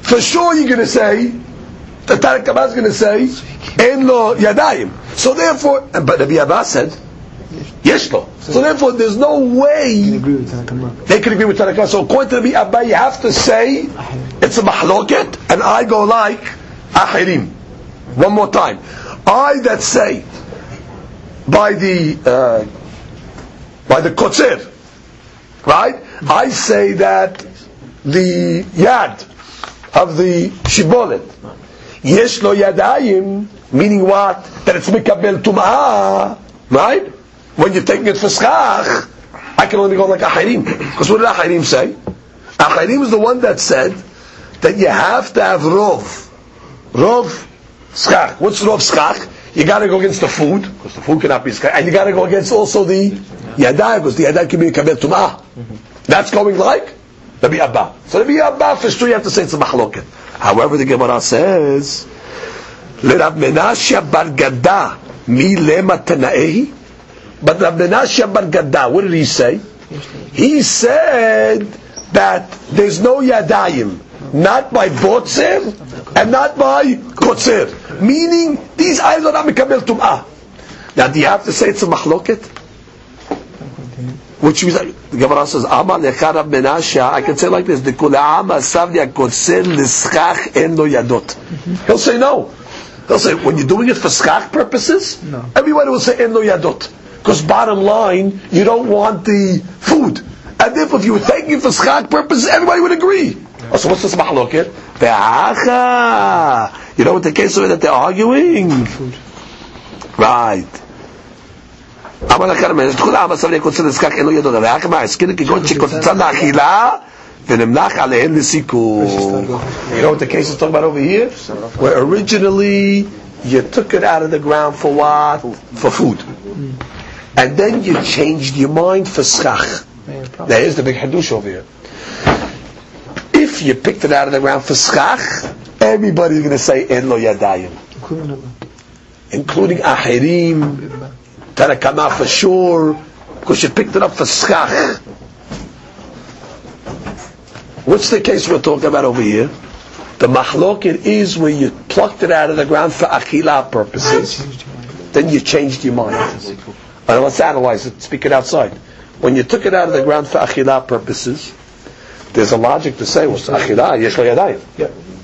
Speaker 2: for sure you're going to say the Tanna Kamma is going to say en lo yadayim. So therefore, but Rabbi Abba said. Yes, lo. So therefore, there's no way
Speaker 4: agree with Tanna Kamma.
Speaker 2: they can agree with Tanakh. So according to Rabbi Abba, you have to say it's a mahloket, and I go like ahirim. One more time. I that say by the uh, by the kotzer, right? I say that the yad of the shibolet, yesh lo yadayim, meaning what? That it's mikabel tum'ah, right? When you're taking it for schach, I can only go like ahirim. Because what did ahirim say? Ahirim is the one that said that you have to have rov. Rov schach. What's rov schach? You got to go against the food because the food cannot be schach, and you got to go against also the yadai because the yadai can be kabel tumah. That's going like Rabbi Abba. So Rabbi Abba for sure you have to say it's a mahloket. However, the Gemara says, "Lerav Menashe bar Gada mi lema tanaehi." But Rav Menashe bar Gada, what did he say? He said that there's no yadayim, not by botzer and not by kotzer. Meaning, these items are not mekabel tum'ah. Now, do you have to say it's a mahloket? Which means, the Gemara says, Amar lecha Rav Menashe, I can say like this, the kula'ama savya kotzer lischach en lo yadot. He'll say no. He'll say, when you're doing it for schach purposes,
Speaker 4: No.
Speaker 2: everyone will say en lo yadot. Because bottom line, you don't want the food. And therefore, if you were taking it for schach purposes, everybody would agree. Oh, so what's this mahloket? Be'acha. You know what the case is that they're arguing? Right. אמר לכרמל, תחול העם הסברי הקוצר נזקק אין לו ידו דבר, רק מה, הזכיר כגון שקוצצה לאכילה ונמלח עליהן לסיכוך. You know what the case is talking about over here? Where originally you took it out of the ground for what? For food. And then you changed your mind for schach. Now here's the big hadush over here. If you picked it out of the ground for schach, everybody's going to say en lo yadayim,
Speaker 4: Including Abba.
Speaker 2: including ahirim, tarakama for sure, because you picked it up for schach. What's the case we're talking about over here? The mahloket is where you plucked it out of the ground for achila purposes, then you changed your mind. And let's analyze it, speak it outside. When you took it out of the ground for achila purposes, there's a logic to say, well, it's achila, yesh lo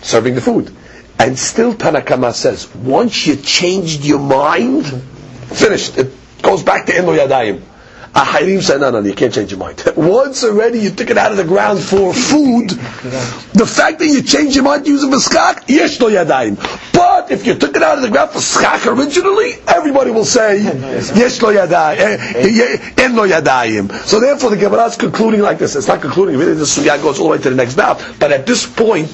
Speaker 2: serving the food. And still Tanna Kamma says, once you changed your mind, finished. It goes back to eno yadayim. Ahirim say, no, no, you can't change your mind. Once already you took it out of the ground for food, the fact that you change your mind using the skak, yesh lo yadayim. But if you took it out of the ground for skak originally, everybody will say, yesh lo yadayim, eh, eh, en lo yadayim. So therefore the Gemara is concluding like this. It's not concluding, really the sugya goes all the way to the next mouth. But at this point,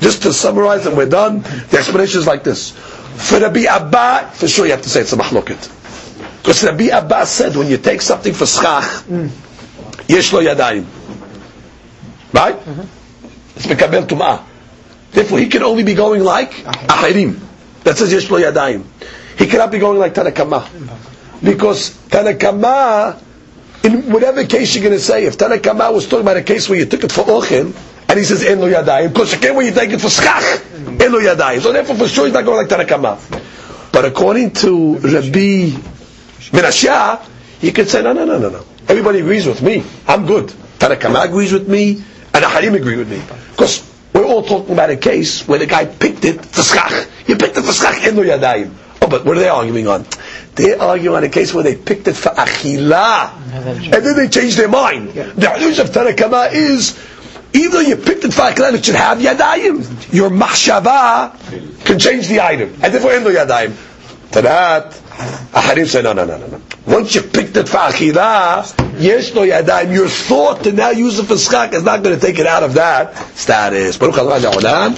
Speaker 2: just to summarize and we're done, the explanation is like this. For Rabbi Abba, for sure you have to say it's a mahloket. Because Rabbi Abba said when you take something for schach, yesh lo yadayim. Right? It's mekabel tum'ah. Therefore he can only be going like ahirim. That says yesh lo yadayim. He cannot be going like Tanna Kamma. Because Tanna Kamma, in whatever case you're going to say, if Tanna Kamma was talking about a case where you took it for ochim, and he says en lo yadayim, because can't when you take it for schach, en lo yadayim. So therefore for sure he's not going like Tanna Kamma. But according to Rabbi Menashah, he could say, no, no, no, no, no. Everybody agrees with me. I'm good. Tanna Kamma agrees with me, and Aharim agree with me. Because we're all talking about a case where the guy picked it schach. You picked it schach in yadayim. Oh, but what are they arguing on? They're arguing on a case where they picked it for achila, and then they changed their mind. The halush of Tanna Kamma is, even though you picked it for achila, it should have yadayim. Your machshava can change the item, and therefore in yadayim. To that, Aharim say, no, no, no, no, no. Once you picked it for achila, yes, no yadayim, your thought to now use it for schach is not going to take it out of that status. Baruch Adonai.